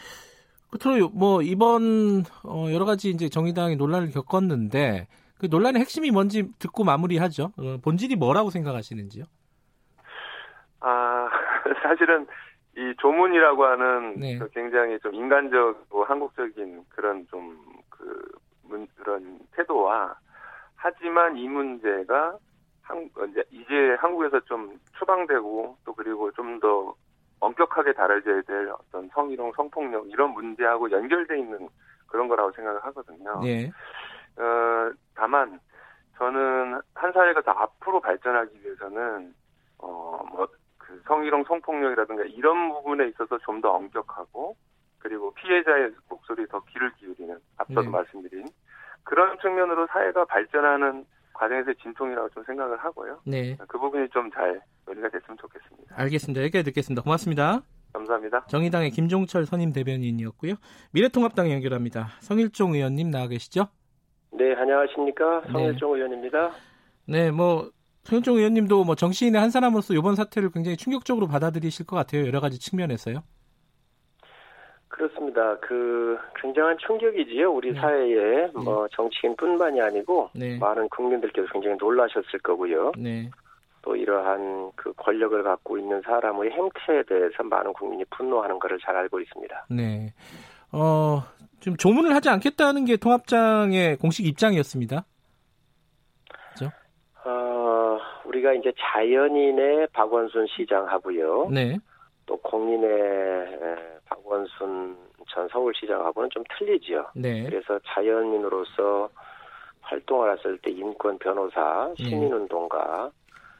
끝으로 뭐 이번 어, 여러 가지 이제 정의당이 논란을 겪었는데 그 논란의 핵심이 뭔지 듣고 마무리하죠. 어, 본질이 뭐라고 생각하시는지요? 아 사실은 이 조문이라고 하는 네. 그 굉장히 좀 인간적이고 한국적인 그런 좀그 그런 태도와 하지만 이 문제가 한, 이제, 이제 한국에서 좀 추방되고 또 그리고 좀 더 엄격하게 다뤄져야 될 어떤 성희롱, 성폭력 이런 문제하고 연결돼 있는 그런 거라고 생각을 하거든요. 네. 어, 다만 저는 한 사회가 더 앞으로 발전하기 위해서는 어뭐 그 성희롱, 성폭력이라든가 이런 부분에 있어서 좀 더 엄격하고 그리고 피해자의 목소리 더 귀를 기울이는 앞서도 네. 말씀드린 그런 측면으로 사회가 발전하는 과정에서의 진통이라고 좀 생각을 하고요. 네. 그 부분이 좀 잘 논의가 됐으면 좋겠습니다. 알겠습니다. 여기까지 듣겠습니다. 고맙습니다. 감사합니다. 정의당의 김종철 선임 대변인이었고요. 미래통합당 연결합니다. 성일종 의원님 나와 계시죠? 네, 안녕하십니까. 네. 성일종 네. 의원입니다. 네, 뭐 성일종 의원님도 뭐 정치인의 한 사람으로서 이번 사태를 굉장히 충격적으로 받아들이실 것 같아요. 여러 가지 측면에서요. 그렇습니다. 그 굉장한 충격이지요. 우리 네. 사회에 네. 뭐 정치인뿐만이 아니고 네. 많은 국민들께서 굉장히 놀라셨을 거고요. 네. 또 이러한 그 권력을 갖고 있는 사람의 행태에 대해서 많은 국민이 분노하는 것을 잘 알고 있습니다. 네. 어, 지금 조문을 하지 않겠다는 게 통합장의 공식 입장이었습니다. 그죠? 어, 우리가 이제 자연인의 박원순 시장하고요. 네. 또 공인의 박원순 전 서울시장하고는 좀 틀리지요. 네. 그래서 자연인으로서 활동을 했을 때 인권 변호사, 네. 시민운동가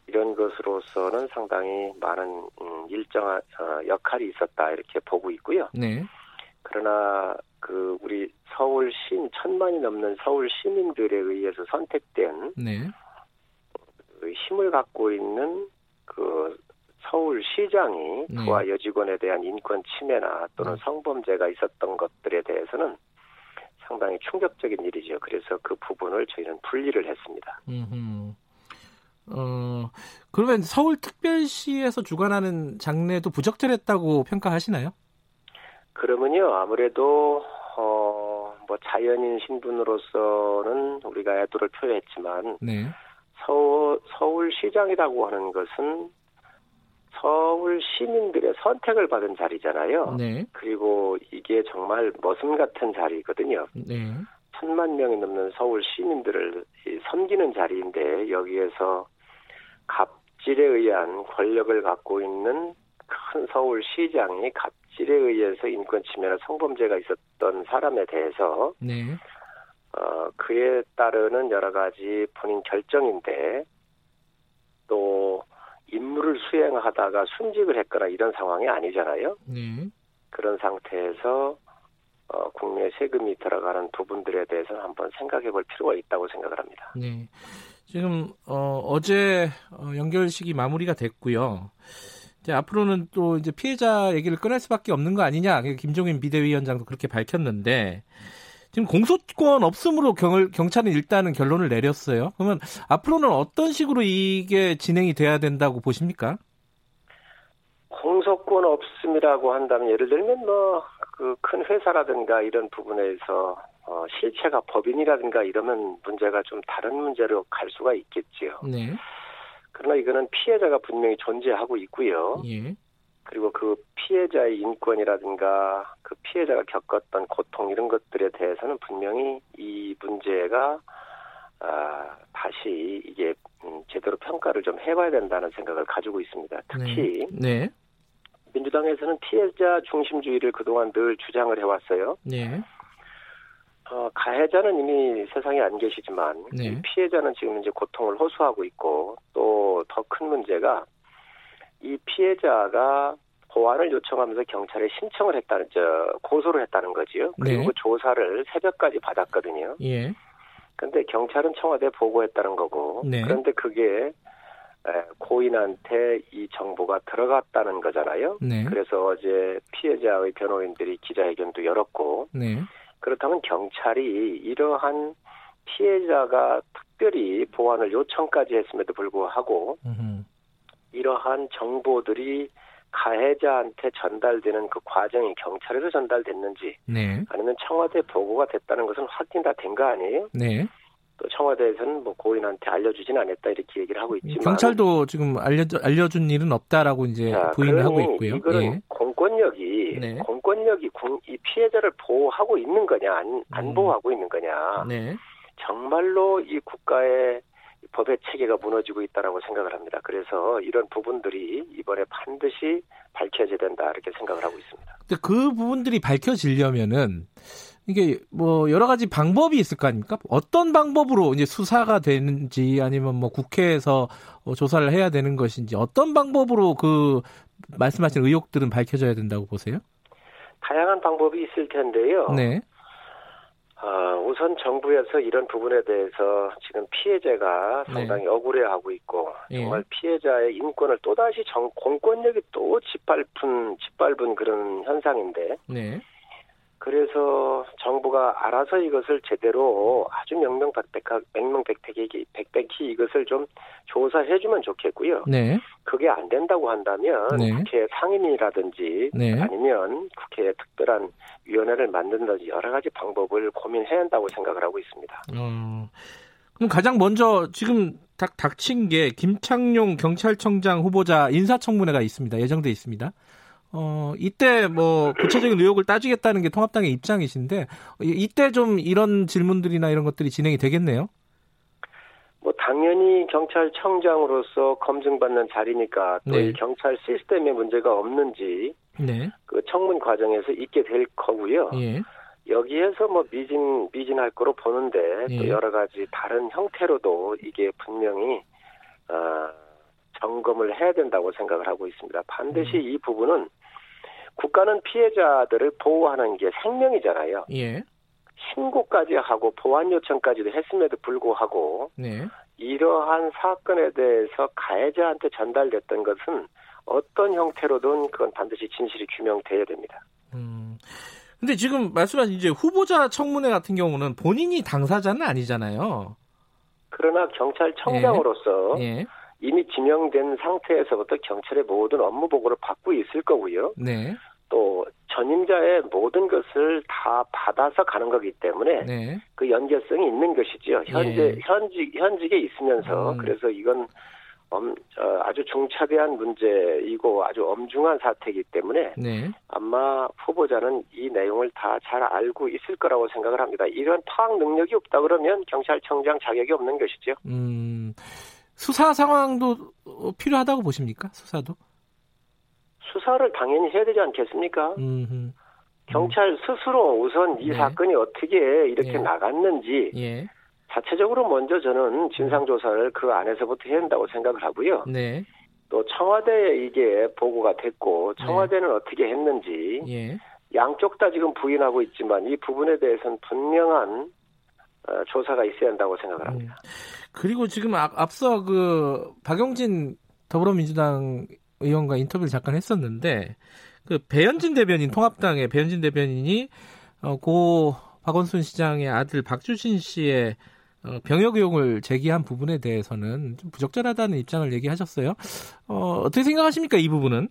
이런 것으로서는 상당히 많은 음, 일정한 어, 역할이 있었다 이렇게 보고 있고요. 네. 그러나 그 우리 서울 신 천만이 넘는 서울 시민들에 의해서 선택된 네. 그 힘을 갖고 있는 그 서울시장이 네. 부하 여직원에 대한 인권 침해나 또는 네. 성범죄가 있었던 것들에 대해서는 상당히 충격적인 일이죠. 그래서 그 부분을 저희는 분리를 했습니다. 음흠. 어, 그러면 서울특별시에서 주관하는 장례도 부적절했다고 평가하시나요? 그러면요, 아무래도, 어, 뭐 자연인 신분으로서는 우리가 애도를 표했지만, 네. 서울, 서울시장이라고 하는 것은 서울 시민들의 선택을 받은 자리잖아요. 네. 그리고 이게 정말 머슴 같은 자리거든요. 네. 천만 명이 넘는 서울 시민들을 섬기는 자리인데 여기에서 갑질에 의한 권력을 갖고 있는 큰 서울 시장이 갑질에 의해서 인권 침해나 성범죄가 있었던 사람에 대해서 네. 어, 그에 따르는 여러 가지 본인 결정인데 또 임무를 수행하다가 순직을 했거나 이런 상황이 아니잖아요. 네. 그런 상태에서 어, 국내 세금이 들어가는 부분들에 대해서는 한번 생각해 볼 필요가 있다고 생각을 합니다. 네. 지금 어, 어제 어, 연결식이 마무리가 됐고요. 이제 앞으로는 또 이제 피해자 얘기를 꺼낼 수밖에 없는 거 아니냐. 김종인 비대위원장도 그렇게 밝혔는데 지금 공소권 없음으로 경, 경찰은 일단은 결론을 내렸어요. 그러면 앞으로는 어떤 식으로 이게 진행이 돼야 된다고 보십니까? 공소권 없음이라고 한다면 예를 들면 뭐 그 큰 회사라든가 이런 부분에서 어, 실체가 법인이라든가 이러면 문제가 좀 다른 문제로 갈 수가 있겠지요. 네. 그러나 이거는 피해자가 분명히 존재하고 있고요. 예. 그리고 그 피해자의 인권이라든가 그 피해자가 겪었던 고통 이런 것들에 대해서는 분명히 이 문제가 아, 다시 이게 음, 제대로 평가를 좀 해봐야 된다는 생각을 가지고 있습니다. 특히 네. 네. 민주당에서는 피해자 중심주의를 그동안 늘 주장을 해왔어요. 네. 어, 가해자는 이미 세상에 안 계시지만 네. 피해자는 지금 이제 고통을 호소하고 있고 또 더 큰 문제가 이 피해자가 보완을 요청하면서 경찰에 신청을 했다는 저 고소를 했다는 거지요. 그리고 네. 그 조사를 새벽까지 받았거든요. 예. 근데 경찰은 청와대에 보고했다는 거고. 네. 그런데 그게 고인한테 이 정보가 들어갔다는 거잖아요. 네. 그래서 어제 피해자의 변호인들이 기자회견도 열었고. 네. 그렇다면 경찰이 이러한 피해자가 특별히 보완을 요청까지 했음에도 불구하고 음흠. 이러한 정보들이 가해자한테 전달되는 그 과정이 경찰에서 전달됐는지 네. 아니면 청와대 보고가 됐다는 것은 확인 다 된 거 아니에요? 네. 또 청와대에서는 뭐 고인한테 알려주진 않았다 이렇게 얘기를 하고 있지만 경찰도 지금 알려 알려준 일은 없다라고 이제 자, 부인을 하고 있고요. 이거는 예. 공권력이 네. 공권력이 이 피해자를 보호하고 있는 거냐 안, 안 음. 보호하고 있는 거냐. 네. 정말로 이 국가의 법의 체계가 무너지고 있다라고 생각을 합니다. 그래서 이런 부분들이 이번에 반드시 밝혀져야 된다 이렇게 생각을 하고 있습니다. 근데 그 부분들이 밝혀지려면은 이게 뭐 여러 가지 방법이 있을 거 아닙니까? 어떤 방법으로 이제 수사가 되는지 아니면 뭐 국회에서 어, 조사를 해야 되는 것인지 어떤 방법으로 그 말씀하신 의혹들은 밝혀져야 된다고 보세요? 다양한 방법이 있을 텐데요. 네. 어, 우선 정부에서 이런 부분에 대해서 지금 피해자가 네. 상당히 네. 억울해하고 있고 예. 정말 피해자의 인권을 또다시 정, 공권력이 또 짓밟은 짓밟은 그런 현상인데 네. 그래서 정부가 알아서 이것을 제대로 아주 명명백백하, 명명백백히 백백히 이것을 좀 조사해주면 좋겠고요. 네. 그게 안 된다고 한다면 네. 국회 상임위라든지 네. 아니면 국회 특별한 위원회를 만든다든지 여러 가지 방법을 고민해야 한다고 생각을 하고 있습니다. 어, 그럼 가장 먼저 지금 닥, 닥친 게 김창룡 경찰청장 후보자 인사청문회가 있습니다. 예정돼 있습니다. 어, 이때 뭐 구체적인 의혹을 따지겠다는 게 통합당의 입장이신데 이때 좀 이런 질문들이나 이런 것들이 진행이 되겠네요. 뭐 당연히 경찰청장으로서 검증받는 자리니까 또이 네. 경찰 시스템에 문제가 없는지 네. 그 청문 과정에서 있게 될 거고요. 예. 여기에서 뭐 미진 미진할 거로 보는데 예. 또 여러 가지 다른 형태로도 이게 분명히 어, 점검을 해야 된다고 생각을 하고 있습니다. 반드시 음. 이 부분은 국가는 피해자들을 보호하는 게 생명이잖아요. 예. 신고까지 하고 보완 요청까지도 했음에도 불구하고 네. 이러한 사건에 대해서 가해자한테 전달됐던 것은 어떤 형태로든 그건 반드시 진실이 규명돼야 됩니다. 음. 근데 지금 말씀하신 이제 후보자 청문회 같은 경우는 본인이 당사자는 아니잖아요. 그러나 경찰청장으로서 예. 예. 이미 지명된 상태에서부터 경찰의 모든 업무 보고를 받고 있을 거고요. 네. 또 전임자의 모든 것을 다 받아서 가는 거기 때문에 네. 그 연결성이 있는 것이지요. 현재 예. 현직 현직에 있으면서 음. 그래서 이건 엄, 어, 아주 중차대한 문제이고 아주 엄중한 사태이기 때문에 네. 아마 후보자는 이 내용을 다 잘 알고 있을 거라고 생각을 합니다. 이런 파악 능력이 없다 그러면 경찰청장 자격이 없는 것이죠. 음. 수사 상황도 필요하다고 보십니까? 수사도? 수사를 당연히 해야 되지 않겠습니까? 음흠. 경찰 스스로 우선 이 네. 사건이 어떻게 이렇게 예. 나갔는지 예. 자체적으로 먼저 저는 진상 조사를 그 안에서부터 해야 한다고 생각을 하고요. 네. 또 청와대에 이게 보고가 됐고 청와대는 네. 어떻게 했는지 예. 양쪽 다 지금 부인하고 있지만 이 부분에 대해서는 분명한 어, 조사가 있어야 한다고 생각을 합니다. 음. 그리고 지금 앞, 서 그 박용진 더불어민주당 의원과 인터뷰를 잠깐 했었는데 그 배현진 대변인 통합당의 배현진 대변인이 어, 고 박원순 시장의 아들 박주신 씨의 어, 병역 의혹을 제기한 부분에 대해서는 좀 부적절하다는 입장을 얘기하셨어요. 어, 어떻게 생각하십니까 이 부분은?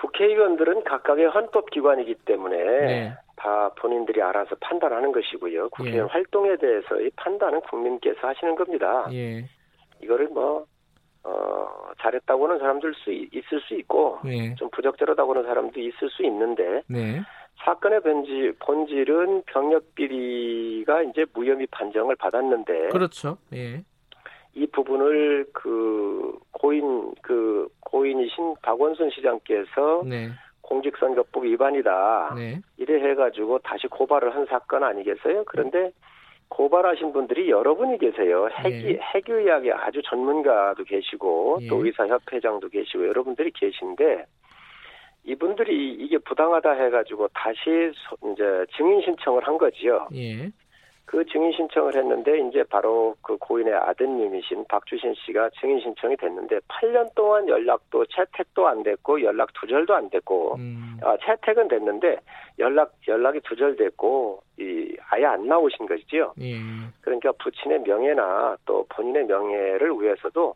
국회의원들은 각각의 헌법기관이기 때문에 네. 다 본인들이 알아서 판단하는 것이고요. 국회의원 예. 활동에 대해서 이 판단은 국민께서 하시는 겁니다. 예. 이거를 뭐 어, 잘했다고 하는 사람들 수 있을 수 있고 예. 좀 부적절하다고 하는 사람도 있을 수 있는데 네. 사건의 본질, 본질은 병력 비리가 이제 무혐의 판정을 받았는데 그렇죠. 예. 이 부분을 그 고인 그 고인이신 박원순 시장께서 네. 공직선거법 위반이다. 네. 이래 해가지고 다시 고발을 한 사건 아니겠어요? 그런데 고발하신 분들이 여러분이 계세요. 핵이 네. 핵의학의 아주 전문가도 계시고 예. 또 의사협회장도 계시고 여러분들이 계신데 이분들이 이게 부당하다 해가지고 다시 이제 증인 신청을 한 거지요. 예. 그 증인 신청을 했는데 이제 바로 그 고인의 아드님이신 박주신 씨가 증인 신청이 됐는데 8년 동안 연락도 채택도 안 됐고 연락 두절도 안 됐고 음. 아, 채택은 됐는데 연락 연락이 두절됐고 이 아예 안 나오신 것이지요. 예. 그러니까 부친의 명예나 또 본인의 명예를 위해서도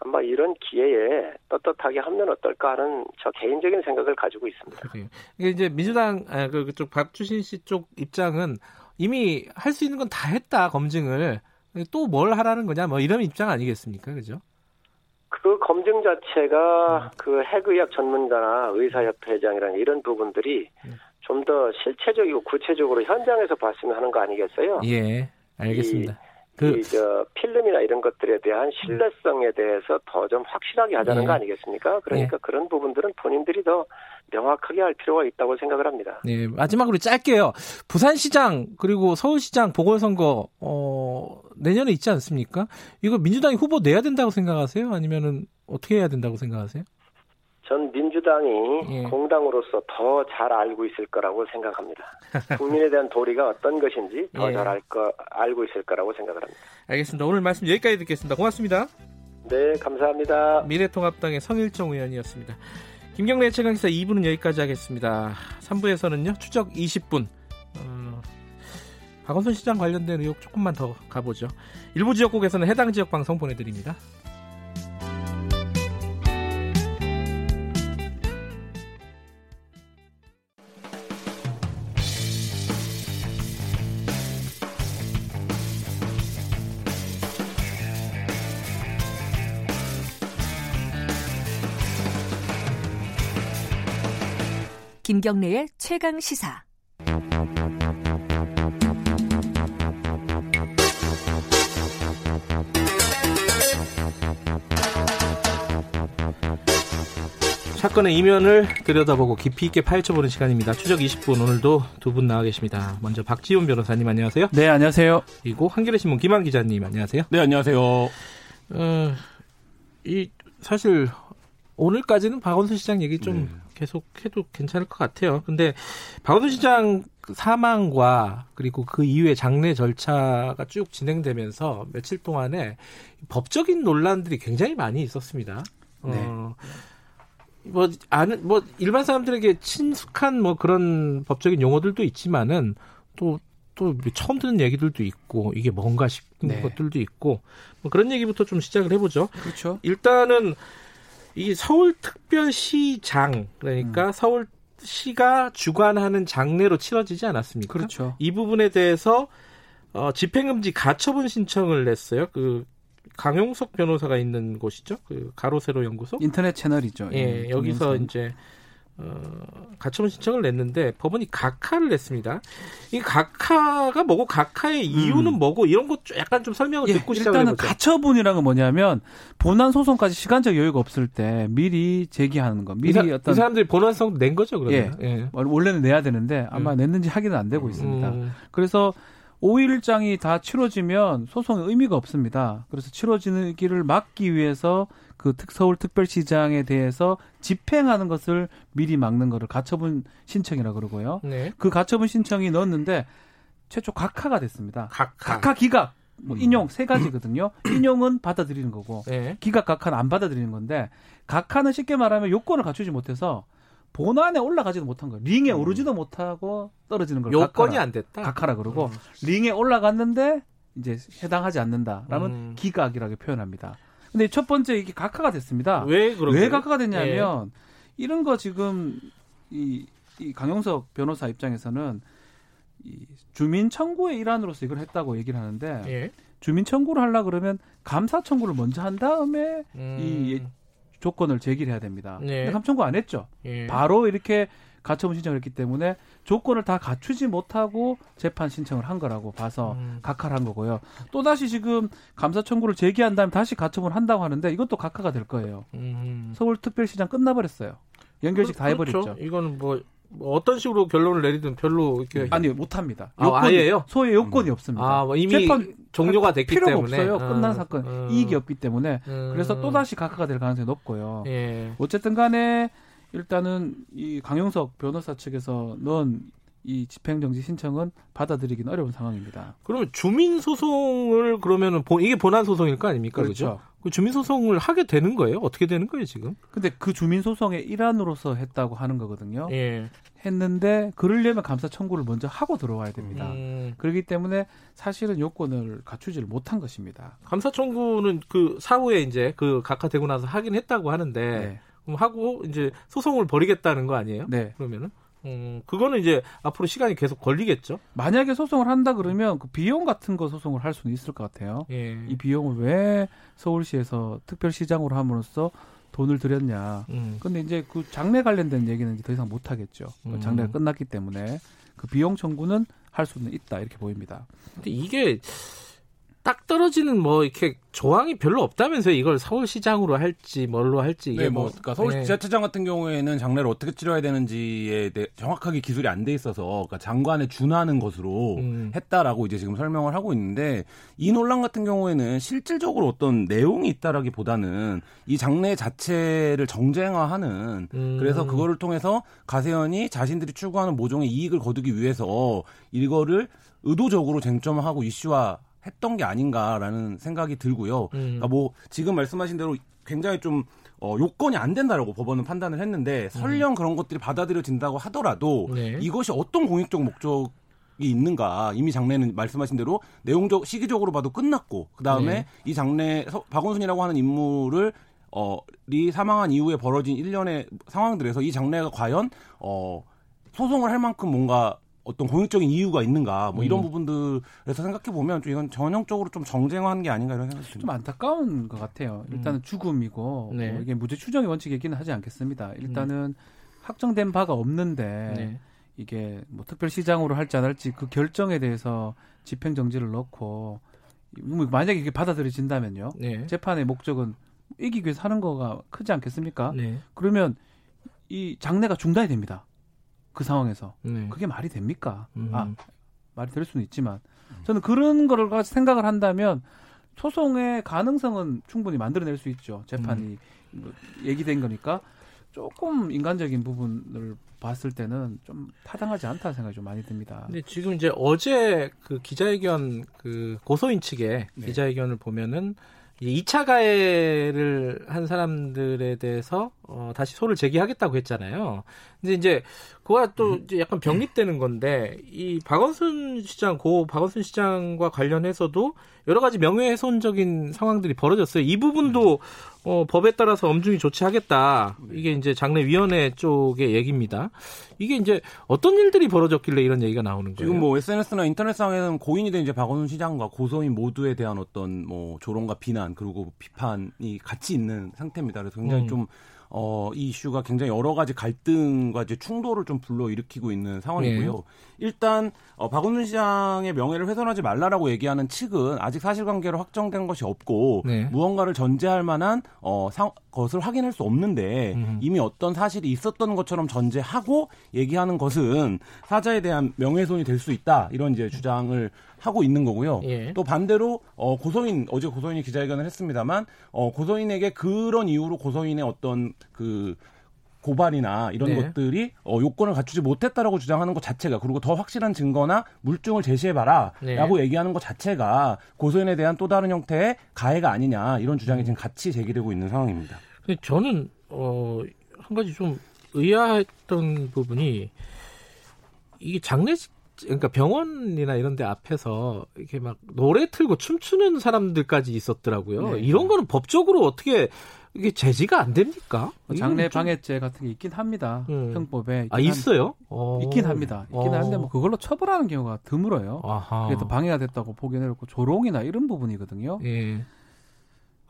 아마 이런 기회에 떳떳하게 하면 어떨까 하는 저 개인적인 생각을 가지고 있습니다. 그래요. 이게 이제 민주당 아, 그, 그쪽 박주신 씨 쪽 입장은 이미 할 수 있는 건 다 했다 검증을 또 뭘 하라는 거냐 뭐 이런 입장 아니겠습니까, 그죠? 그 검증 자체가 음. 그 핵의학 전문가나 의사협회장이라는 이런 부분들이 음. 좀더 실체적이고 구체적으로 현장에서 봤으면 하는 거 아니겠어요? 예, 알겠습니다. 이, 그, 저 필름이나 이런 것들에 대한 신뢰성에 대해서 더 좀 확실하게 하자는 예. 거 아니겠습니까? 그러니까 예. 그런 부분들은 본인들이 더 명확하게 할 필요가 있다고 생각을 합니다. 네, 마지막으로 짧게요. 부산시장 그리고 서울시장 보궐선거 어, 내년에 있지 않습니까? 이거 민주당이 후보 내야 된다고 생각하세요? 아니면은 어떻게 해야 된다고 생각하세요? 전 민주당이 예. 공당으로서 더 잘 알고 있을 거라고 생각합니다. 국민에 대한 도리가 어떤 것인지 더잘 예. 알고 있을 거라고 생각을 합니다. 알겠습니다. 오늘 말씀 여기까지 듣겠습니다. 고맙습니다. 네, 감사합니다. 미래통합당의 성일정 의원이었습니다. 김경래 최강기사 2부는 여기까지 하겠습니다. 3부에서는요, 추적 20분. 어, 박원순 시장 관련된 의혹 조금만 더 가보죠. 일부 지역국에서는 해당 지역 방송 보내드립니다. 김경래의 최강 시사. 사건의 이면을 들여다보고 깊이 있게 파헤쳐보는 시간입니다. 추적 20분 오늘도 두 분 나와 계십니다. 먼저 박지훈 변호사님 안녕하세요. 네 안녕하세요. 그리고 한겨레 신문 김한 기자님 안녕하세요. 네 안녕하세요. 어, 이 사실 오늘까지는 박원순 시장 얘기 좀 네. 계속 해도 괜찮을 것 같아요. 근데 박원순 시장 사망과 그리고 그 이후에 장례 절차가 쭉 진행되면서 며칠 동안에 법적인 논란들이 굉장히 많이 있었습니다. 네. 어, 뭐 아는 뭐 일반 사람들에게 친숙한 뭐 그런 법적인 용어들도 있지만은 또또 처음 듣는 얘기들도 있고 이게 뭔가 싶은 네. 것들도 있고 뭐 그런 얘기부터 좀 시작을 해보죠. 그렇죠. 일단은 이 서울특별시장 그러니까 음. 서울시가 주관하는 장례로 치러지지 않았습니까? 그렇죠. 이 부분에 대해서 어, 집행금지 가처분 신청을 냈어요. 그 강용석 변호사가 있는 곳이죠. 그 가로세로 연구소. 인터넷 채널이죠. 예, 예 여기서 동영상. 이제 어, 가처분 신청을 냈는데 법원이 각하를 냈습니다. 이 각하가 뭐고 각하의 이유는 음. 뭐고 이런 것 약간 좀 설명을 예, 듣고 시작을 일단은 가처분이라는 건 뭐냐면 본안 소송까지 시간적 여유가 없을 때 미리 제기하는 거. 미리 이 사, 어떤 이 사람들이 본안성 낸 거죠, 그러면. 예, 예. 원래는 내야 되는데 아마 음. 냈는지 확인은 안 되고 있습니다. 음. 그래서 5일장이 다 치러지면 소송의 의미가 없습니다. 그래서 치러지기를 막기 위해서 그 서울 특별시장에 대해서 집행하는 것을 미리 막는 거를 가처분 신청이라 그러고요. 네. 그 가처분 신청이 넣었는데 최초 각하가 됐습니다. 각하, 각하 기각. 뭐 음. 인용 세 가지거든요. 인용은 받아들이는 거고 네. 기각 각하는 안 받아들이는 건데 각하는 쉽게 말하면 요건을 갖추지 못해서 본안에 올라가지도 못한 거예요. 링에 음. 오르지도 못하고 떨어지는 걸 요건이 각하라, 안 됐다. 각하라 그러고 음. 링에 올라갔는데 이제 해당하지 않는다라면 음. 기각이라고 표현합니다. 근데 첫 번째 이게 각하가 됐습니다. 왜 그런 왜 각하가 됐냐면 예. 이런 거 지금 이, 이 강용석 변호사 입장에서는 이 주민 청구의 일환으로서 이걸 했다고 얘기를 하는데 예. 주민 청구를 하려 그러면 감사 청구를 먼저 한 다음에 음. 이 조건을 제기를 해야 됩니다. 네. 근데 감청구 안 했죠. 예. 바로 이렇게 가처분 신청을 했기 때문에 조건을 다 갖추지 못하고 재판 신청을 한 거라고 봐서 음. 각하를 한 거고요. 또 다시 지금 감사 청구를 제기한 다음에 다시 가처분을 한다고 하는데 이것도 각하가 될 거예요. 음. 서울특별시장 끝나버렸어요. 연결식 다 해버렸죠. 그렇죠. 이거는 뭐뭐 어떤 식으로 결론을 내리든 별로 이렇게 아니 못합니다. 아, 아예요? 소의 요건이 음. 없습니다. 아, 뭐 이미 종료가 됐기 필요가 때문에 없어요. 끝난 음. 사건 음. 이익이 없기 때문에 음. 그래서 또 다시 각하가 될 가능성이 높고요. 예. 어쨌든 간에 일단은 이 강용석 변호사 측에서 넌 이 집행정지 신청은 받아들이기는 어려운 상황입니다. 그러면 주민 소송을 그러면은 이게 본안 소송일 거 아닙니까? 그렇죠. 그렇죠? 그 주민 소송을 하게 되는 거예요? 어떻게 되는 거예요, 지금? 근데 그 주민 소송의 일환으로서 했다고 하는 거거든요. 예. 했는데 그러려면 감사 청구를 먼저 하고 들어와야 됩니다. 음. 그렇기 때문에 사실은 요건을 갖추지를 못한 것입니다. 감사 청구는 그 사후에 이제 그 각하되고 나서 하긴 했다고 하는데 네. 그럼 하고 이제 소송을 벌이겠다는 거 아니에요? 네. 그러면은 음, 그거는 이제 앞으로 시간이 계속 걸리겠죠. 만약에 소송을 한다 그러면 그 비용 같은 거 소송을 할 수는 있을 것 같아요. 예. 이 비용을 왜 서울시에서 특별시장으로 함으로써 돈을 들였냐. 음. 근데 이제 그 장례 관련된 얘기는 이제 더 이상 못 하겠죠. 음. 장례가 끝났기 때문에 그 비용 청구는 할 수는 있다 이렇게 보입니다. 근데 이게 딱 떨어지는 뭐 이렇게 조항이 별로 없다면서요. 이걸 서울시장으로 할지 뭘로 할지 이게 네, 뭐, 뭐 그러니까 서울지자체장 네. 같은 경우에는 장례를 어떻게 치러야 되는지에 대해 정확하게 기술이 안 돼 있어서 그러니까 장관에 준하는 것으로 음. 했다라고 이제 지금 설명을 하고 있는데 이 논란 같은 경우에는 실질적으로 어떤 내용이 있다라기보다는 이 장례 자체를 정쟁화하는 음. 그래서 그거를 통해서 가세현이 자신들이 추구하는 모종의 이익을 거두기 위해서 이거를 의도적으로 쟁점화하고 이슈화 했던 게 아닌가라는 생각이 들고요. 음. 그러니까 뭐 지금 말씀하신 대로 굉장히 좀 어, 요건이 안 된다라고 법원은 판단을 했는데 설령 음. 그런 것들이 받아들여진다고 하더라도 네. 이것이 어떤 공익적 목적 이 있는가 이미 장례는 말씀하신 대로 내용적 시기적으로 봐도 끝났고 그 다음에 네. 이 장례 박원순이라고 하는 인물을 어리 사망한 이후에 벌어진 일련의 상황들에서 이 장례가 과연 어 소송을 할 만큼 뭔가 어떤 공익적인 이유가 있는가 뭐 이런 음. 부분들에서 생각해 보면 좀 이건 전형적으로 좀 정쟁화한 게 아닌가 이런 생각이 듭니다. 좀 안타까운 것 같아요. 일단은 음. 죽음이고 네. 뭐 이게 무죄 추정의 원칙이기는 하지 않겠습니다. 일단은 음. 확정된 바가 없는데 네. 이게 뭐 특별시장으로 할지 안 할지 그 결정에 대해서 집행정지를 넣고 뭐 만약에 이게 받아들여진다면요. 네. 재판의 목적은 이기기 위해서 하는 거가 크지 않겠습니까? 네. 그러면 이 장례가 중단이 됩니다. 그 상황에서 네. 그게 말이 됩니까? 음. 아 말이 될 수는 있지만 저는 그런 거를 가지고 생각을 한다면 소송의 가능성은 충분히 만들어낼 수 있죠. 재판이 음. 뭐 얘기된 거니까 조금 인간적인 부분을 봤을 때는 좀 타당하지 않다 생각이 좀 많이 듭니다. 근데 지금 이제 어제 그 기자회견 그 고소인 측의 네. 기자회견을 보면은 2차 가해를 한 사람들에 대해서 어, 다시 소를 제기하겠다고 했잖아요. 근데 이제 그와 또 음. 이제 약간 병립되는 건데 이 박원순 시장 고 박원순 시장과 관련해서도 여러 가지 명예훼손적인 상황들이 벌어졌어요. 이 부분도 어, 법에 따라서 엄중히 조치하겠다. 이게 이제 장례위원회 쪽의 얘기입니다. 이게 이제 어떤 일들이 벌어졌길래 이런 얘기가 나오는 거예요? 지금 뭐 SNS나 인터넷상에는 고인이 된 이제 박원순 시장과 고소인 모두에 대한 어떤 뭐 조롱과 비난 그리고 비판이 같이 있는 상태입니다. 그래서 굉장히 음. 좀 어, 이 이슈가 굉장히 여러 가지 갈등과 이제 충돌을 좀 불러일으키고 있는 상황이고요. 네. 일단 어, 박원순 시장의 명예를 훼손하지 말라라고 얘기하는 측은 아직 사실관계로 확정된 것이 없고 네. 무언가를 전제할 만한 어, 상, 것을 확인할 수 없는데 음. 이미 어떤 사실이 있었던 것처럼 전제하고 얘기하는 것은 사자에 대한 명예훼손이 될 수 있다 이런 이제 주장을 하고 있는 거고요. 예. 또 반대로 어, 고소인 어제 고소인이 기자회견을 했습니다만 어, 고소인에게 그런 이유로 고소인의 어떤 그 고발이나 이런 네. 것들이 어, 요건을 갖추지 못했다라고 주장하는 것 자체가 그리고 더 확실한 증거나 물증을 제시해봐라라고 네. 얘기하는 것 자체가 고소인에 대한 또 다른 형태의 가해가 아니냐 이런 주장이 음. 지금 같이 제기되고 있는 상황입니다. 저는 어, 한 가지 좀 의아했던 부분이 이게 장례식 그러니까 병원이나 이런 데 앞에서 이렇게 막 노래 틀고 춤추는 사람들까지 있었더라고요. 네. 이런 거는 법적으로 어떻게 이게 제지가 안 됩니까? 뭐 장례 방해죄 같은 게 있긴 합니다. 음. 형법에. 아, 있어요? 한, 있긴 합니다. 있긴 오. 하는데 뭐 그걸로 처벌하는 경우가 드물어요. 아하. 그게 또 방해가 됐다고 보기는 어렵고 조롱이나 이런 부분이거든요. 예.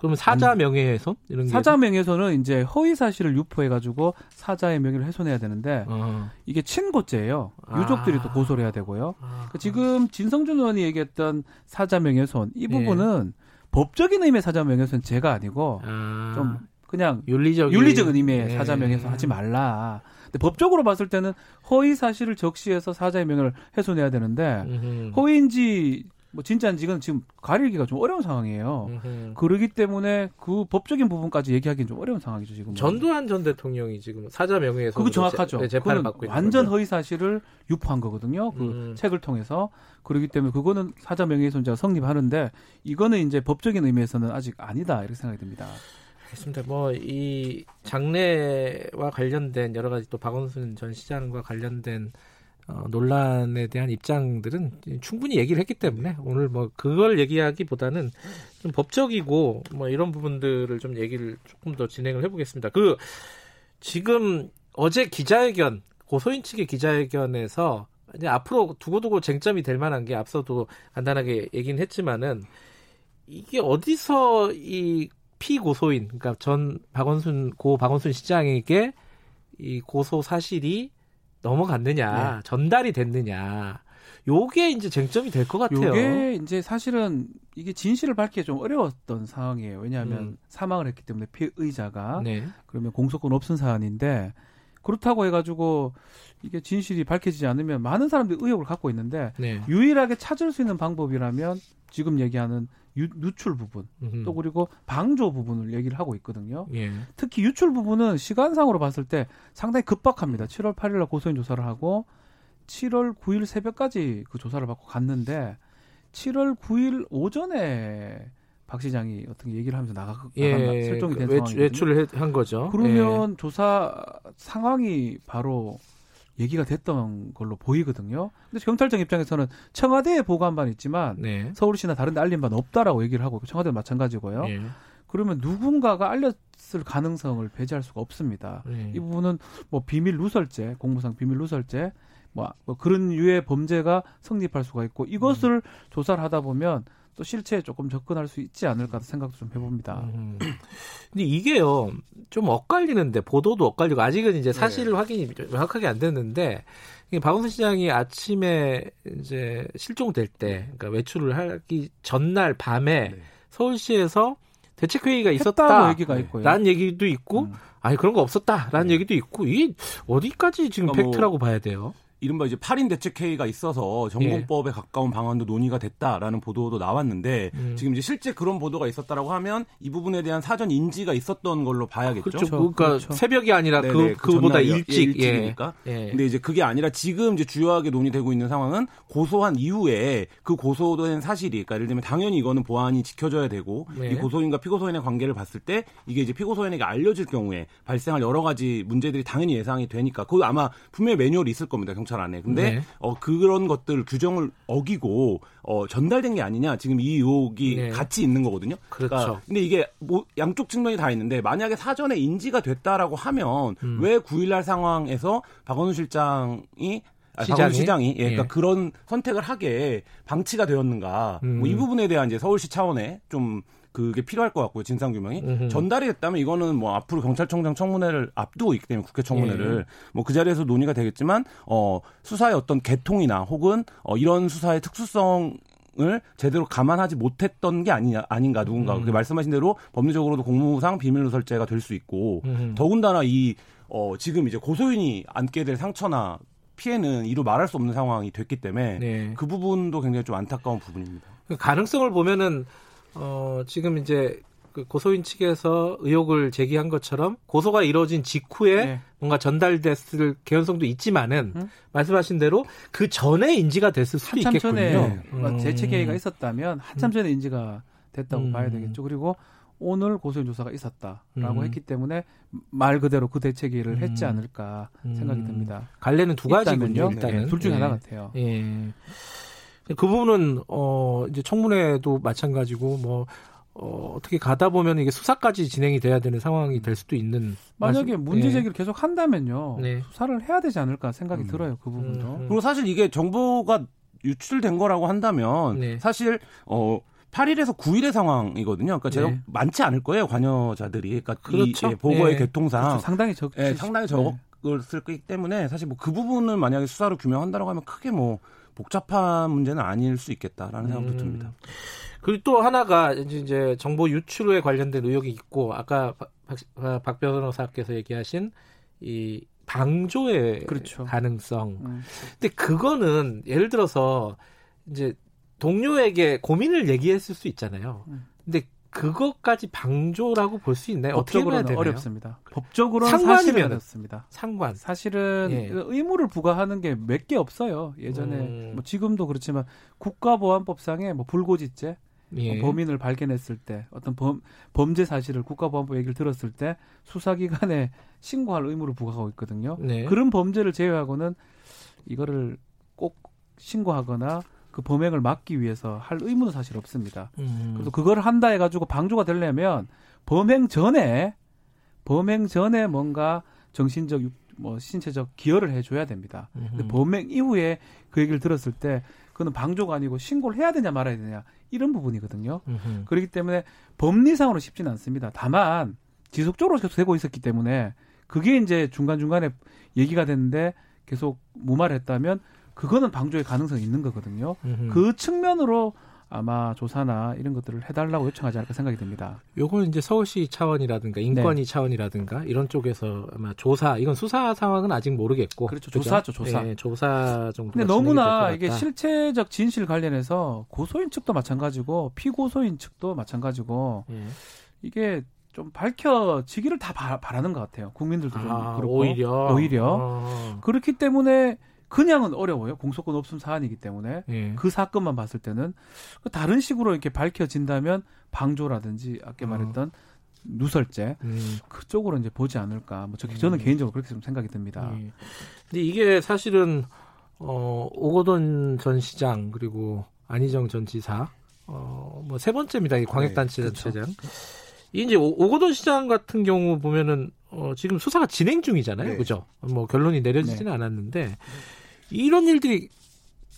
그러면 사자 명예훼손 이런 사자 명예훼손은 이제 허위 사실을 유포해 가지고 사자의 명예를 훼손해야 되는데 어. 이게 친고죄예요. 유족들이 아. 또 고소를 해야 되고요. 아. 그러니까 지금 진성준 의원이 얘기했던 사자 명예훼손 이 부분은 예. 법적인 의미의 사자 명예훼손 죄가 아니고 아. 좀 그냥 윤리적 윤리적 의미의 예. 사자 명예훼손 하지 말라. 근데 법적으로 봤을 때는 허위 사실을 적시해서 사자의 명예를 훼손해야 되는데 음흠. 허위인지 뭐 진짜인지 는 지금 가리기가 좀 어려운 상황이에요. 음흠. 그러기 때문에 그 법적인 부분까지 얘기하기는 좀 어려운 상황이죠 지금. 전두환 전 대통령이 지금 사자 명예훼손 그거 정확하죠. 재, 재판을 받고 완전 허위 사실을 유포한 거거든요. 그 음. 책을 통해서 그러기 때문에 그거는 사자 명예훼손죄가 성립하는데 이거는 이제 법적인 의미에서는 아직 아니다 이렇게 생각이 듭니다. 알겠습니다. 뭐 이 장래와 관련된 여러 가지 또 박원순 전 시장과 관련된 어, 논란에 대한 입장들은 충분히 얘기를 했기 때문에 오늘 뭐 그걸 얘기하기보다는 좀 법적이고 뭐 이런 부분들을 좀 얘기를 조금 더 진행을 해보겠습니다. 그 지금 어제 기자회견 고소인 측의 기자회견에서 이제 앞으로 두고두고 쟁점이 될 만한 게 앞서도 간단하게 얘기는 했지만은 이게 어디서 이 피고소인 그러니까 전 박원순 고 박원순 시장에게 이 고소 사실이 넘어갔느냐, 네. 전달이 됐느냐. 요게 이제 쟁점이 될 것 같아요. 요게 이제 사실은 이게 진실을 밝기가 좀 어려웠던 상황이에요. 왜냐하면 음. 사망을 했기 때문에 피의자가 네. 그러면 공소권 없은 사안인데 그렇다고 해가지고 이게 진실이 밝혀지지 않으면 많은 사람들이 의혹을 갖고 있는데 네. 유일하게 찾을 수 있는 방법이라면 지금 얘기하는 유, 누출 부분 음흠. 또 그리고 방조 부분을 얘기를 하고 있거든요. 예. 특히 유출 부분은 시간상으로 봤을 때 상당히 급박합니다. 7월 8일 날 고소인 조사를 하고 7월 9일 새벽까지 그 조사를 받고 갔는데 7월 9일 오전에 박 시장이 어떤 얘기를 하면서 나가 예, 설정이 된 외, 외출을 한 거죠. 그러면 예. 조사 상황이 바로 얘기가 됐던 걸로 보이거든요. 근데 경찰청 입장에서는 청와대에 보고한 바는 있지만 네. 서울시나 다른 데 알린 바는 없다라고 얘기를 하고 청와대는 마찬가지고요. 네. 그러면 누군가가 알렸을 가능성을 배제할 수가 없습니다. 네. 이 부분은 뭐 비밀 누설죄, 공무상 비밀 누설죄 뭐, 뭐 그런 유의 범죄가 성립할 수가 있고 이것을 음. 조사를 하다 보면 또 실체에 조금 접근할 수 있지 않을까 생각도 좀 해봅니다. 음. 근데 이게요 좀 엇갈리는데 보도도 엇갈리고 아직은 이제 사실 네. 확인이 명확하게 안 됐는데 박원순 시장이 아침에 이제 실종될 때 그러니까 외출을 하기 전날 밤에 네. 서울시에서 대책회의가 있었다. 얘기가 있고요. 라는 얘기도 있고, 음. 아니, 그런 거 없었다. 라는 네. 얘기도 있고, 이게 어디까지 지금 그러니까 뭐 팩트라고 뭐 봐야 돼요? 이른바 이제 8인 대책회의가 있어서 전공법에 예. 가까운 방안도 논의가 됐다라는 보도도 나왔는데 음. 지금 이제 실제 그런 보도가 있었다라고 하면 이 부분에 대한 사전 인지가 있었던 걸로 봐야겠죠. 그렇죠. 그러니까 그렇죠. 새벽이 아니라 그, 그, 그보다 일찍. 예, 일찍이니까. 예. 근데 이제 그게 아니라 지금 이제 주요하게 논의되고 있는 상황은 고소한 이후에 그 고소된 사실이 그러니까 예를 들면 당연히 이거는 보안이 지켜져야 되고 네. 이 고소인과 피고소인의 관계를 봤을 때 이게 이제 피고소인에게 알려질 경우에 발생할 여러 가지 문제들이 당연히 예상이 되니까 그 아마 분명히 매뉴얼이 있을 겁니다. 경찰 경찰 안에. 근데 네. 어 그런 것들 규정을 어기고 어 전달된 게 아니냐 지금 이 의혹이 네. 같이 있는 거거든요. 그러니까 그렇죠. 근데 이게 뭐 양쪽 측면이 다 있는데 만약에 사전에 인지가 됐다라고 하면 음. 왜 9일날 상황에서 박원순 실장이 아, 시장이, 시장이 예, 그러니까 예. 그런 선택을 하게 방치가 되었는가 음. 뭐이 부분에 대한 이제 서울시 차원의 좀 그게 필요할 것 같고요. 진상 규명이 음흠. 전달이 됐다면 이거는 뭐 앞으로 경찰청장 청문회를 앞두고 있기 때문에 국회 청문회를 예. 뭐그 자리에서 논의가 되겠지만 어 수사의 어떤 개통이나 혹은 어 이런 수사의 특수성 을 제대로 감안하지 못했던 게 아니냐 아닌가 누군가 음. 그 말씀하신 대로 법률적으로도 공무상 비밀누설죄가 될 수 있고 음. 더군다나 이 어, 지금 이제 고소인이 안게 될 상처나 피해는 이루 말할 수 없는 상황이 됐기 때문에 네. 그 부분도 굉장히 좀 안타까운 부분입니다. 그 가능성을 보면은 어, 지금 이제 그 고소인 측에서 의혹을 제기한 것처럼 고소가 이루어진 직후에 네. 뭔가 전달됐을 개연성도 있지만은 음? 말씀하신 대로 그 전에 인지가 됐을 수도 한참 있겠군요. 전에 음. 재채기가 있었다면 한참 전에 인지가 됐다고 음. 봐야 되겠죠. 그리고 오늘 고소인 조사가 있었다라고 음. 했기 때문에 말 그대로 그 대책위를 했지 음. 않을까 생각이 음. 듭니다. 갈래는 두 가지군요. 일단은 네, 둘 중에 예. 하나 같아요. 예. 그 부분은 어 이제 청문회도 마찬가지고 뭐 어, 어떻게 가다 보면 이게 수사까지 진행이 돼야 되는 상황이 될 수도 있는. 만약에 말씀, 문제 예. 제기를 네. 계속 한다면요. 네. 수사를 해야 되지 않을까 생각이 음. 들어요. 그 부분도. 음. 그리고 사실 이게 정보가 유출된 거라고 한다면 네. 사실 어 8일에서 9일의 상황이거든요. 그러니까 제가 네. 많지 않을 거예요 관여자들이. 그러니까 그렇죠. 이 예, 보고의 네. 교통상 그렇죠. 상당히 적, 예, 상당히 적을 네. 거기 때문에 사실 뭐 그 부분을 만약에 수사로 규명한다고 하면 크게 뭐 복잡한 문제는 아닐 수 있겠다라는 생각도 음. 듭니다. 그리고 또 하나가 이제 정보 유출에 관련된 의혹이 있고 아까 박, 박 변호사께서 얘기하신 이 방조의 그렇죠. 가능성. 음. 근데 그거는 예를 들어서 이제 동료에게 고민을 얘기했을 수 있잖아요. 음. 근데 그것까지 방조라고 볼 수 있나요? 법적으로는 어렵습니다. 법적으로는 사실은 어렵습니다. 상관. 사실은 예. 의무를 부과하는 게 몇 개 없어요. 예전에 음. 뭐 지금도 그렇지만 국가보안법상에 뭐 불고지죄, 예. 뭐 범인을 발견했을 때 어떤 범, 범죄 사실을 국가보안법 얘기를 들었을 때 수사기관에 신고할 의무를 부과하고 있거든요. 네. 그런 범죄를 제외하고는 이거를 꼭 신고하거나 그 범행을 막기 위해서 할 의무는 사실 없습니다. 음. 그래서 그걸 한다 해가지고 방조가 되려면 범행 전에 범행 전에 뭔가 정신적 뭐 신체적 기여를 해줘야 됩니다. 음. 근데 범행 이후에 그 얘기를 들었을 때 그거는 방조가 아니고 신고를 해야 되냐 말아야 되냐 이런 부분이거든요. 음흠. 그렇기 때문에 법리상으로 쉽지는 않습니다. 다만 지속적으로 계속 되고 있었기 때문에 그게 이제 중간 중간에 얘기가 됐는데 계속 무마했다면 그거는 방조의 가능성이 있는 거거든요. 음흠. 그 측면으로 아마 조사나 이런 것들을 해달라고 요청하지 않을까 생각이 듭니다. 요거는 이제 서울시 차원이라든가 인권위 네. 차원이라든가 이런 쪽에서 아마 조사 이건 수사 상황은 아직 모르겠고 그렇죠? 조사죠 조사 네, 조사 정도. 근데 너무나 이게 실체적 진실 관련해서 고소인 측도 마찬가지고 피고소인 측도 마찬가지고 네. 이게 좀 밝혀지기를 다 바, 라는 것 같아요. 국민들도 좀 아, 그렇고 오히려 오히려 아. 그렇기 때문에 그냥은 어려워요. 공소권 없음 사안이기 때문에 예. 그 사건만 봤을 때는 그 다른 식으로 이렇게 밝혀진다면 방조라든지 아까 어. 말했던 어. 누설죄 음. 그쪽으로 이제 보지 않을까. 뭐 저는 음. 개인적으로 그렇게 좀 생각이 듭니다. 예. 근데 이게 사실은 어 오거돈 전 시장 그리고 안희정 전 지사 어뭐 세 번째입니다. 이 광역단체장. 네, 그렇죠. 이제 오거돈 시장 같은 경우 보면은 어 지금 수사가 진행 중이잖아요. 네. 그죠? 뭐 결론이 내려지지는 네. 않았는데 이런 일들이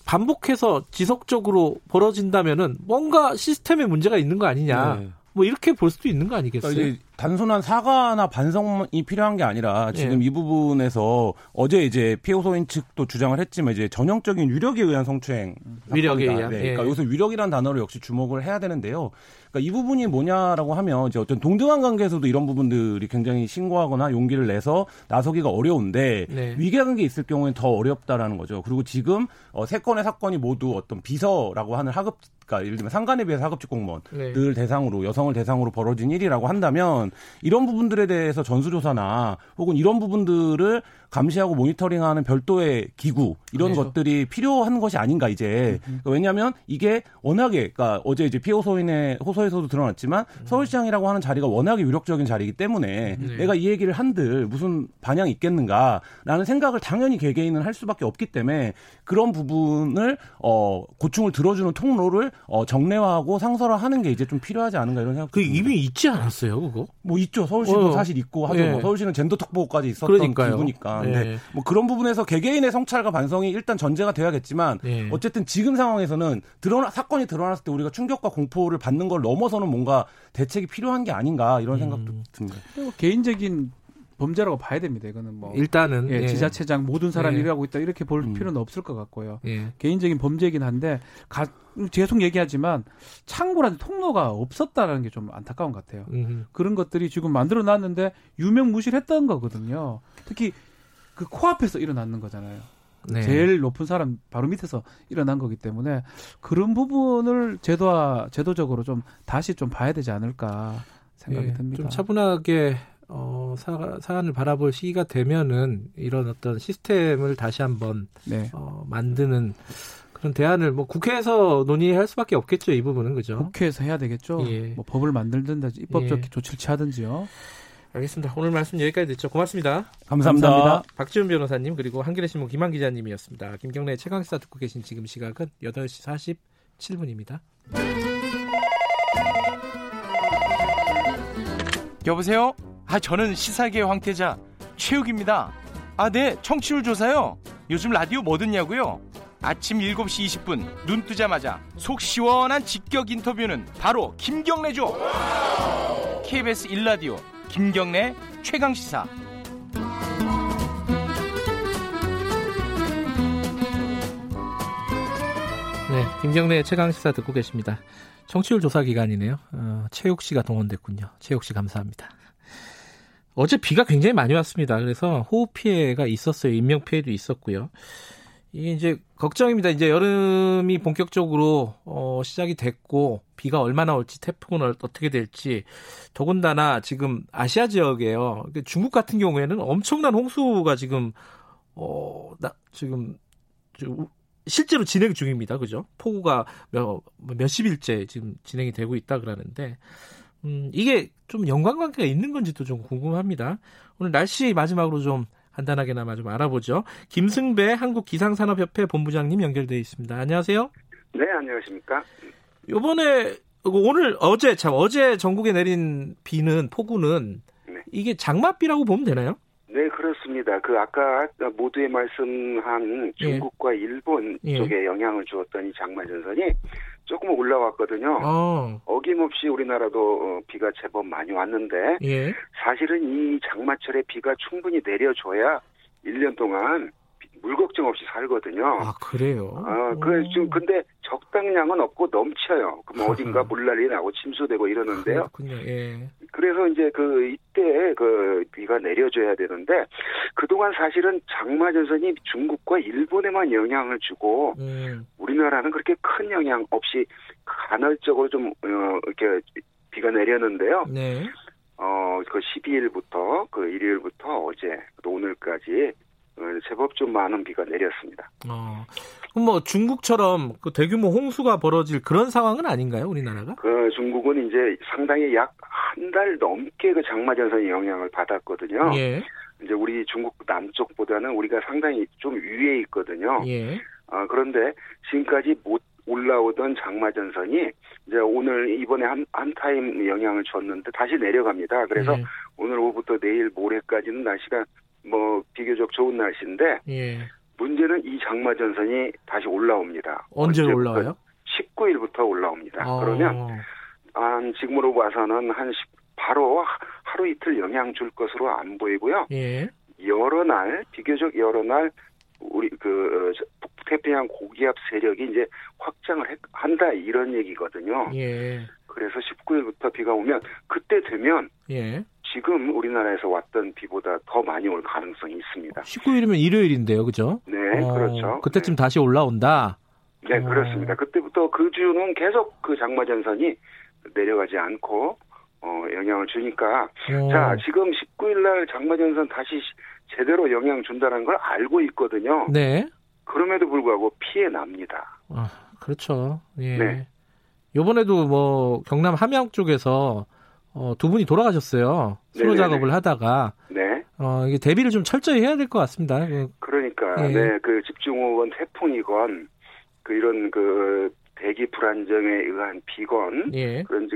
반복해서 지속적으로 벌어진다면은 뭔가 시스템에 문제가 있는 거 아니냐. 네. 뭐 이렇게 볼 수도 있는 거 아니겠어요? 그러니까 단순한 사과나 반성이 필요한 게 아니라 지금 예. 이 부분에서 어제 이제 피해소인 측도 주장을 했지만 이제 전형적인 위력에 의한 성추행 위력에 의한 네. 그러니까 예. 여기서 위력이라는 단어를 역시 주목을 해야 되는데요. 그러니까 이 부분이 뭐냐라고 하면 이제 어떤 동등한 관계에서도 이런 부분들이 굉장히 신고하거나 용기를 내서 나서기가 어려운데 네. 위계관계 있을 경우에는 더 어렵다라는 거죠. 그리고 지금 어, 세 건의 사건이 모두 어떤 비서라고 하는 하급 그러니까 예를 들면 상관에 비해서 하급직 공무원들 네. 대상으로 여성을 대상으로 벌어진 일이라고 한다면 이런 부분들에 대해서 전수조사나 혹은 이런 부분들을 감시하고 모니터링하는 별도의 기구 이런 그렇죠. 것들이 필요한 것이 아닌가 이제 음. 그러니까 왜냐하면 이게 워낙에 그러니까 어제 이제 피호 소인의 호소에서도 드러났지만 음. 서울시장이라고 하는 자리가 워낙에 유력적인 자리이기 때문에 네. 내가 이 얘기를 한들 무슨 반향이 있겠는가라는 생각을 당연히 개개인은 할 수밖에 없기 때문에 그런 부분을 어 고충을 들어주는 통로를 어 정례화하고 상설화하는 게 이제 좀 필요하지 않은가 이런 생각. 그 이미 있지 않았어요, 그거? 뭐 있죠. 서울시도 어. 사실 있고 하죠. 네. 뭐 서울시는 젠더 특보까지 있었던 그러니까요. 기구니까. 네. 네. 뭐 그런 부분에서 개개인의 성찰과 반성이 일단 전제가 돼야겠지만 네. 어쨌든 지금 상황에서는 드러나 사건이 드러났을 때 우리가 충격과 공포를 받는 걸 넘어서는 뭔가 대책이 필요한 게 아닌가 이런 생각도 음. 듭니다. 개인적인 범죄라고 봐야 됩니다. 이거는 뭐 일단은 예, 예. 지자체장 모든 사람이 예. 일하고 있다 이렇게 볼 음. 필요는 없을 것 같고요. 예. 개인적인 범죄이긴 한데 가, 계속 얘기하지만 창구라는 통로가 없었다라는 게 좀 안타까운 것 같아요. 음흠. 그런 것들이 지금 만들어 놨는데 유명 무실했던 거거든요. 특히 그 코앞에서 일어났는 거잖아요. 네. 제일 높은 사람 바로 밑에서 일어난 거기 때문에 그런 부분을 제도화 제도적으로 좀 다시 좀 봐야 되지 않을까 생각이 네, 듭니다. 좀 차분하게 어, 사, 사안을 바라볼 시기가 되면은 이런 어떤 시스템을 다시 한번 네. 어, 만드는 그런 대안을 뭐 국회에서 논의할 수밖에 없겠죠 이 부분은 그죠? 국회에서 해야 되겠죠. 예. 뭐 법을 만들든지 입법적 예. 조치를 취하든지요. 알겠습니다. 오늘 말씀 여기까지 듣죠. 고맙습니다. 감사합니다. 감사합니다. 박지훈 변호사님 그리고 한겨레 신문 김한 기자님이었습니다. 김경래 최강시사 듣고 계신 지금 시각은 8시 47분입니다. 여보세요? 아 저는 시사계 황태자 최욱입니다. 아 네 청취율 조사요. 요즘 라디오 뭐 듣냐고요? 아침 7시 20분 눈 뜨자마자 속 시원한 직격 인터뷰는 바로 김경래죠. KBS 1라디오 김경래 최강 시사. 네, 김경래 최강 시사 듣고 계십니다. 청취율 조사 기간이네요. 어, 최욱 씨가 동원됐군요. 최욱 씨 감사합니다. 어제 비가 굉장히 많이 왔습니다. 그래서 호우 피해가 있었어요. 인명 피해도 있었고요. 이게 이제 걱정입니다. 이제 여름이 본격적으로 어, 시작이 됐고 비가 얼마나 올지 태풍은 어떻게 될지 더군다나 지금 아시아 지역에요. 중국 같은 경우에는 엄청난 홍수가 지금 어, 나, 지금 실제로 진행 중입니다. 그죠? 폭우가 몇, 몇십일째 지금 진행이 되고 있다 그러는데 음, 이게 좀 연관관계가 있는 건지도 좀 궁금합니다. 오늘 날씨 마지막으로 좀 간단하게나마 좀 알아보죠. 김승배 한국기상산업협회 본부장님 연결돼 있습니다. 안녕하세요. 네, 안녕하십니까. 요번에 오늘 어제 참 어제 전국에 내린 비는 폭우는 네. 이게 장맛비라고 보면 되나요? 네, 그렇습니다. 그 아까 모두에 말씀한 예. 중국과 예. 일본 쪽에 영향을 주었던 이 장마 전선이 조금 올라왔거든요. 어. 어김없이 우리나라도 어, 비가 제법 많이 왔는데 예. 사실은 이 장마철에 비가 충분히 내려줘야 1년 동안 물 걱정 없이 살거든요. 아 그래요? 아, 그 지금 근데 적당량은 없고 넘쳐요. 그럼 어딘가 물난리 나고 침수되고 이러는데요. 그렇군요. 예. 그래서 이제 그 이때 그 비가 내려줘야 되는데 그동안 사실은 장마 전선이 중국과 일본에만 영향을 주고 음. 우리나라는 그렇게 큰 영향 없이 간헐적으로 좀 어, 이렇게 비가 내렸는데요. 네. 어, 그 12일부터 그 일요일부터 어제 또 오늘까지 어, 제법 좀 많은 비가 내렸습니다. 어, 그럼 뭐 중국처럼 그 대규모 홍수가 벌어질 그런 상황은 아닌가요, 우리나라가? 그 중국은 이제 상당히 약 한 달 넘게 그 장마 전선의 영향을 받았거든요. 예. 이제 우리 중국 남쪽보다는 우리가 상당히 좀 위에 있거든요. 예. 어, 그런데 지금까지 못 올라오던 장마 전선이 이제 오늘 이번에 한, 한 타임 영향을 줬는데 다시 내려갑니다. 그래서 예. 오늘 오후부터 내일 모레까지는 날씨가 뭐 비교적 좋은 날씨인데 예. 문제는 이 장마 전선이 다시 올라옵니다. 언제 올라와요? 19일부터 올라옵니다. 어. 그러면 한 지금으로 봐서는 한 10, 바로 하루 이틀 영향 줄 것으로 안 보이고요. 예. 여러 날 비교적 여러 날 우리 그 북태평양 고기압 세력이 이제 확장을 해, 한다 이런 얘기거든요. 예. 그래서 19일부터 비가 오면 그때 되면 예. 지금 우리나라에서 왔던 비보다 더 많이 올 가능성이 있습니다. 19일이면 일요일인데요, 그죠? 네, 어, 그렇죠. 그때쯤 네. 다시 올라온다. 네, 어. 그렇습니다. 그때부터 그 주는 계속 그 장마 전선이 내려가지 않고 어, 영향을 주니까 어. 자 지금 19일 날 장마 전선 다시 제대로 영향 준다는 걸 알고 있거든요. 네. 그럼에도 불구하고 피해 납니다. 아, 그렇죠. 예. 네. 요번에도 뭐 경남 함양 쪽에서 어, 두 분이 돌아가셨어요. 수로 네네네. 작업을 하다가. 네. 어, 이게 대비를 좀 철저히 해야 될 것 같습니다. 그 그러니까, 예. 네. 그 집중호우건 태풍이건, 그 이런 그 대기 불안정에 의한 비건. 예. 그런,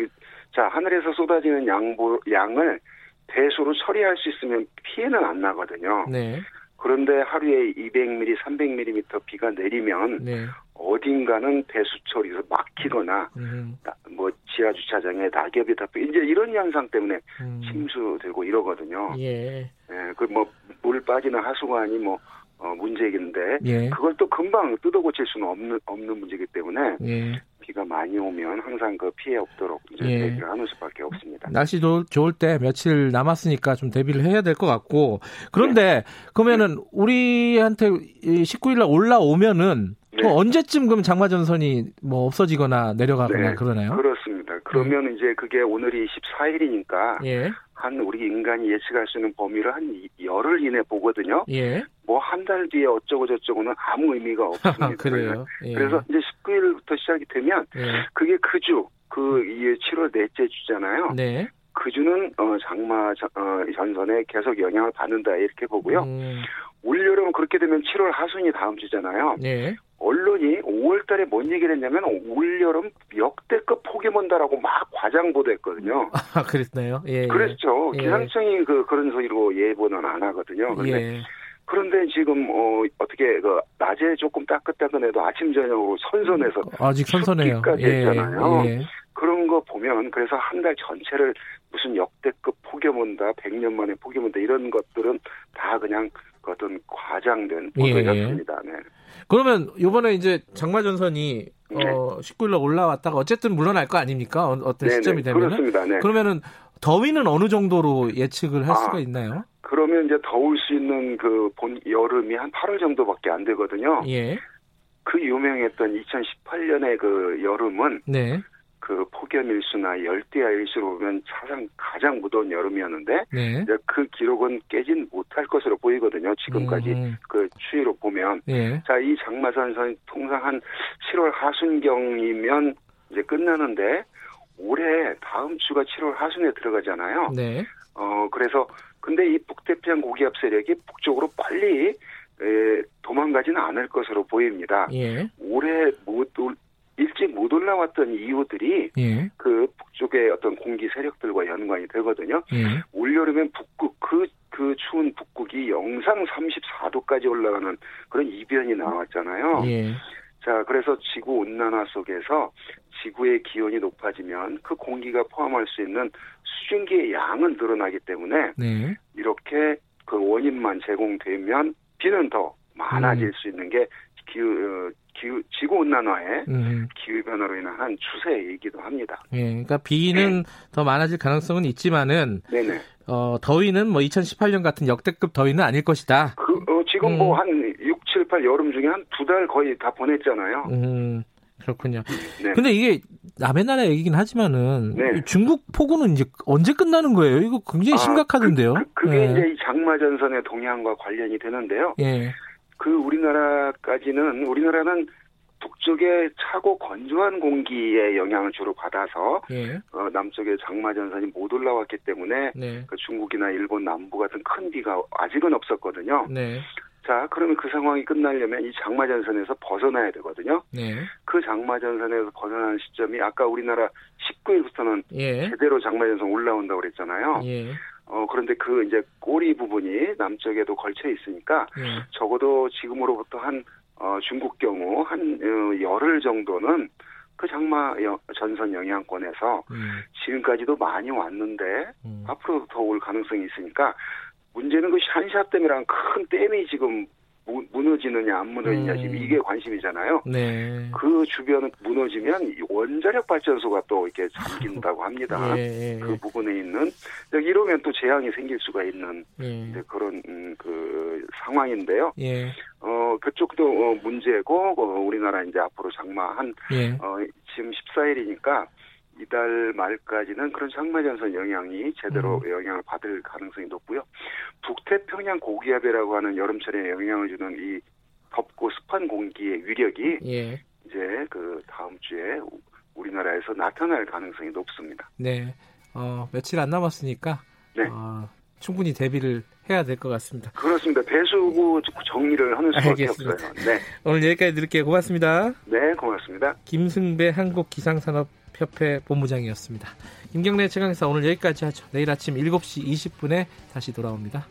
자, 하늘에서 쏟아지는 양보, 양을 배수로 처리할 수 있으면 피해는 안 나거든요. 네. 그런데 하루에 200mm, 300mm 비가 내리면 네. 어딘가는 배수처리에서 막히거나 음. 뭐 지하 주차장에 낙엽이 덮여 이제 이런 현상 때문에 음. 침수되고 이러거든요. 예. 예 그 뭐 물 빠지는 하수관이 뭐 어, 문제인데 예. 그걸 또 금방 뜯어 고칠 수는 없는 없는 문제이기 때문에 예. 비가 많이 오면 항상 그 피해 없도록 이제 예. 대비를 하는 수밖에 없습니다. 날씨도 좋을 때 며칠 남았으니까 좀 대비를 해야 될 것 같고 그런데 네. 그러면은 우리한테 19일 날 올라오면은 네. 언제쯤 그럼 장마 전선이 뭐 없어지거나 내려가거나 네. 그러나요? 그렇습니다. 그러면 음. 이제 그게 오늘이 14일이니까 예. 한 우리 인간이 예측할 수 있는 범위를 한 열흘 이내 보거든요. 예. 뭐 한 달 뒤에 어쩌고 저쩌고는 아무 의미가 없습니다. 그래요. 예. 그래서 이제 19일부터 시작이 되면 예. 그게 그 주, 그 7월 넷째 주잖아요. 네. 그 주는 어, 장마 어, 전선에 계속 영향을 받는다 이렇게 보고요. 음. 올여름 그렇게 되면 7월 하순이 다음 주잖아요. 네. 언론이 5월 달에 뭔 얘기를 했냐면 올여름 역대급 포기몬다라고 막 과장 보도했거든요. 아, 그랬나요? 예. 그랬죠. 예. 기상청이 그 그런 소리로 예보는 안 하거든요. 근데 예. 그런데 지금 어 어떻게 그 낮에 조금 따끈따끈해도 아침 저녁으로 선선해서 아직 선선해요. 까지 예, 했잖아요. 예. 그런 거 보면 그래서 한 달 전체를 무슨 역대급 폭염 온다, 100년 만에 폭염 온다 이런 것들은 다 그냥 그 어떤 과장된 예, 예. 보도였습니다. 네. 그러면 이번에 이제 장마 전선이 네. 어 19일로 올라왔다가 어쨌든 물러날 거 아닙니까? 어, 어떤 네네. 시점이 되면 그렇습니다. 네. 그러면은 더위는 어느 정도로 예측을 할 아, 수가 있나요? 그러면 이제 더울 수 있는 그 본 여름이 한 8월 정도밖에 안 되거든요. 예. 그 유명했던 2018년의 그 여름은 네. 그 폭염 일수나 열대야 일수로 보면 가장 가장 무더운 여름이었는데 네. 그 기록은 깨진 못할 것으로 보이거든요. 지금까지 음. 그 추이로 보면 예. 자이 장마산선 통상 한 7월 하순경이면 이제 끝나는데 올해 다음 주가 7월 하순에 들어가잖아요. 네. 어 그래서 근데 이 북태평양 고기압 세력이 북쪽으로 빨리 에, 도망가지는 않을 것으로 보입니다. 예. 올해 못 일찍 못 올라왔던 이유들이 예. 그 북쪽의 어떤 공기 세력들과 연관이 되거든요. 예. 올여름엔 북극 그, 그 추운 북극이 영상 34도까지 올라가는 그런 이변이 나왔잖아요. 예. 자, 그래서 지구 온난화 속에서 지구의 기온이 높아지면 그 공기가 포함할 수 있는 수증기의 양은 늘어나기 때문에 네. 이렇게 그 원인만 제공되면 비는 더 많아질 음. 수 있는 게 기후, 어, 기후 지구 온난화의 음. 기후 변화로 인한 한 추세이기도 합니다. 예, 그러니까 비는 네. 더 많아질 가능성은 있지만은 네네. 어, 더위는 뭐 2018년 같은 역대급 더위는 아닐 것이다. 그 어, 지금 뭐 음. 뭐한 6, 7, 8 여름 중에 한 두 달 거의 다 보냈잖아요. 음. 그렇군요. 네. 근데 이게 남의 나라 얘기긴 하지만은 네. 중국 폭우는 이제 언제 끝나는 거예요? 이거 굉장히 아, 심각하던데요. 그, 그, 게 네. 이제 이 장마 전선의 동향과 관련이 되는데요. 예. 그 우리나라까지는 우리나라는 북쪽에 차고 건조한 공기의 영향을 주로 받아서 예. 어, 남쪽에 장마 전선이 못 올라왔기 때문에 네. 그 중국이나 일본 남부 같은 큰 비가 아직은 없었거든요. 네. 자, 그러면 그 상황이 끝나려면 이 장마 전선에서 벗어나야 되거든요. 네. 그 장마 전선에서 벗어나는 시점이 아까 우리나라 19일부터는 예. 제대로 장마 전선 올라온다고 그랬잖아요. 예. 어, 그런데 그 이제 꼬리 부분이 남쪽에도 걸쳐 있으니까 예. 적어도 지금으로부터 한 어, 중국 경우 한 어, 열흘 정도는 그 장마 전선 영향권에서 음. 지금까지도 많이 왔는데 음. 앞으로도 더 올 가능성이 있으니까 문제는 그 샨샤 댐이랑 큰 댐이 지금 무너지느냐 안 무너지냐 음. 지금 이게 관심이잖아요. 네. 그 주변은 무너지면 원자력 발전소가 또 이렇게 잠긴다고 합니다. 예, 예, 그 부분에 있는 이러면 또 재앙이 생길 수가 있는 예. 그런 음, 그 상황인데요. 예. 어 그쪽도 어, 문제고 어, 우리나라 이제 앞으로 장마 한 예. 어, 지금 14일이니까 이달 말까지는 그런 장마전선 영향이 제대로 음. 영향을 받을 가능성이 높고요. 북태평양 고기압이라고 하는 여름철에 영향을 주는 이 덥고 습한 공기의 위력이 예. 이제 그 다음 주에 우리나라에서 나타날 가능성이 높습니다. 네. 어, 며칠 안 남았으니까 네. 어, 충분히 대비를 해야 될 것 같습니다. 그렇습니다. 배수구 정리를 하는 수밖에 알겠습니다. 없어요. 네. 오늘 여기까지 드릴게요. 고맙습니다. 네, 고맙습니다. 김승배 한국기상산업 협회 본부장이었습니다. 김경래 최강사 오늘 여기까지 하죠. 내일 아침 7시 20분에 다시 돌아옵니다.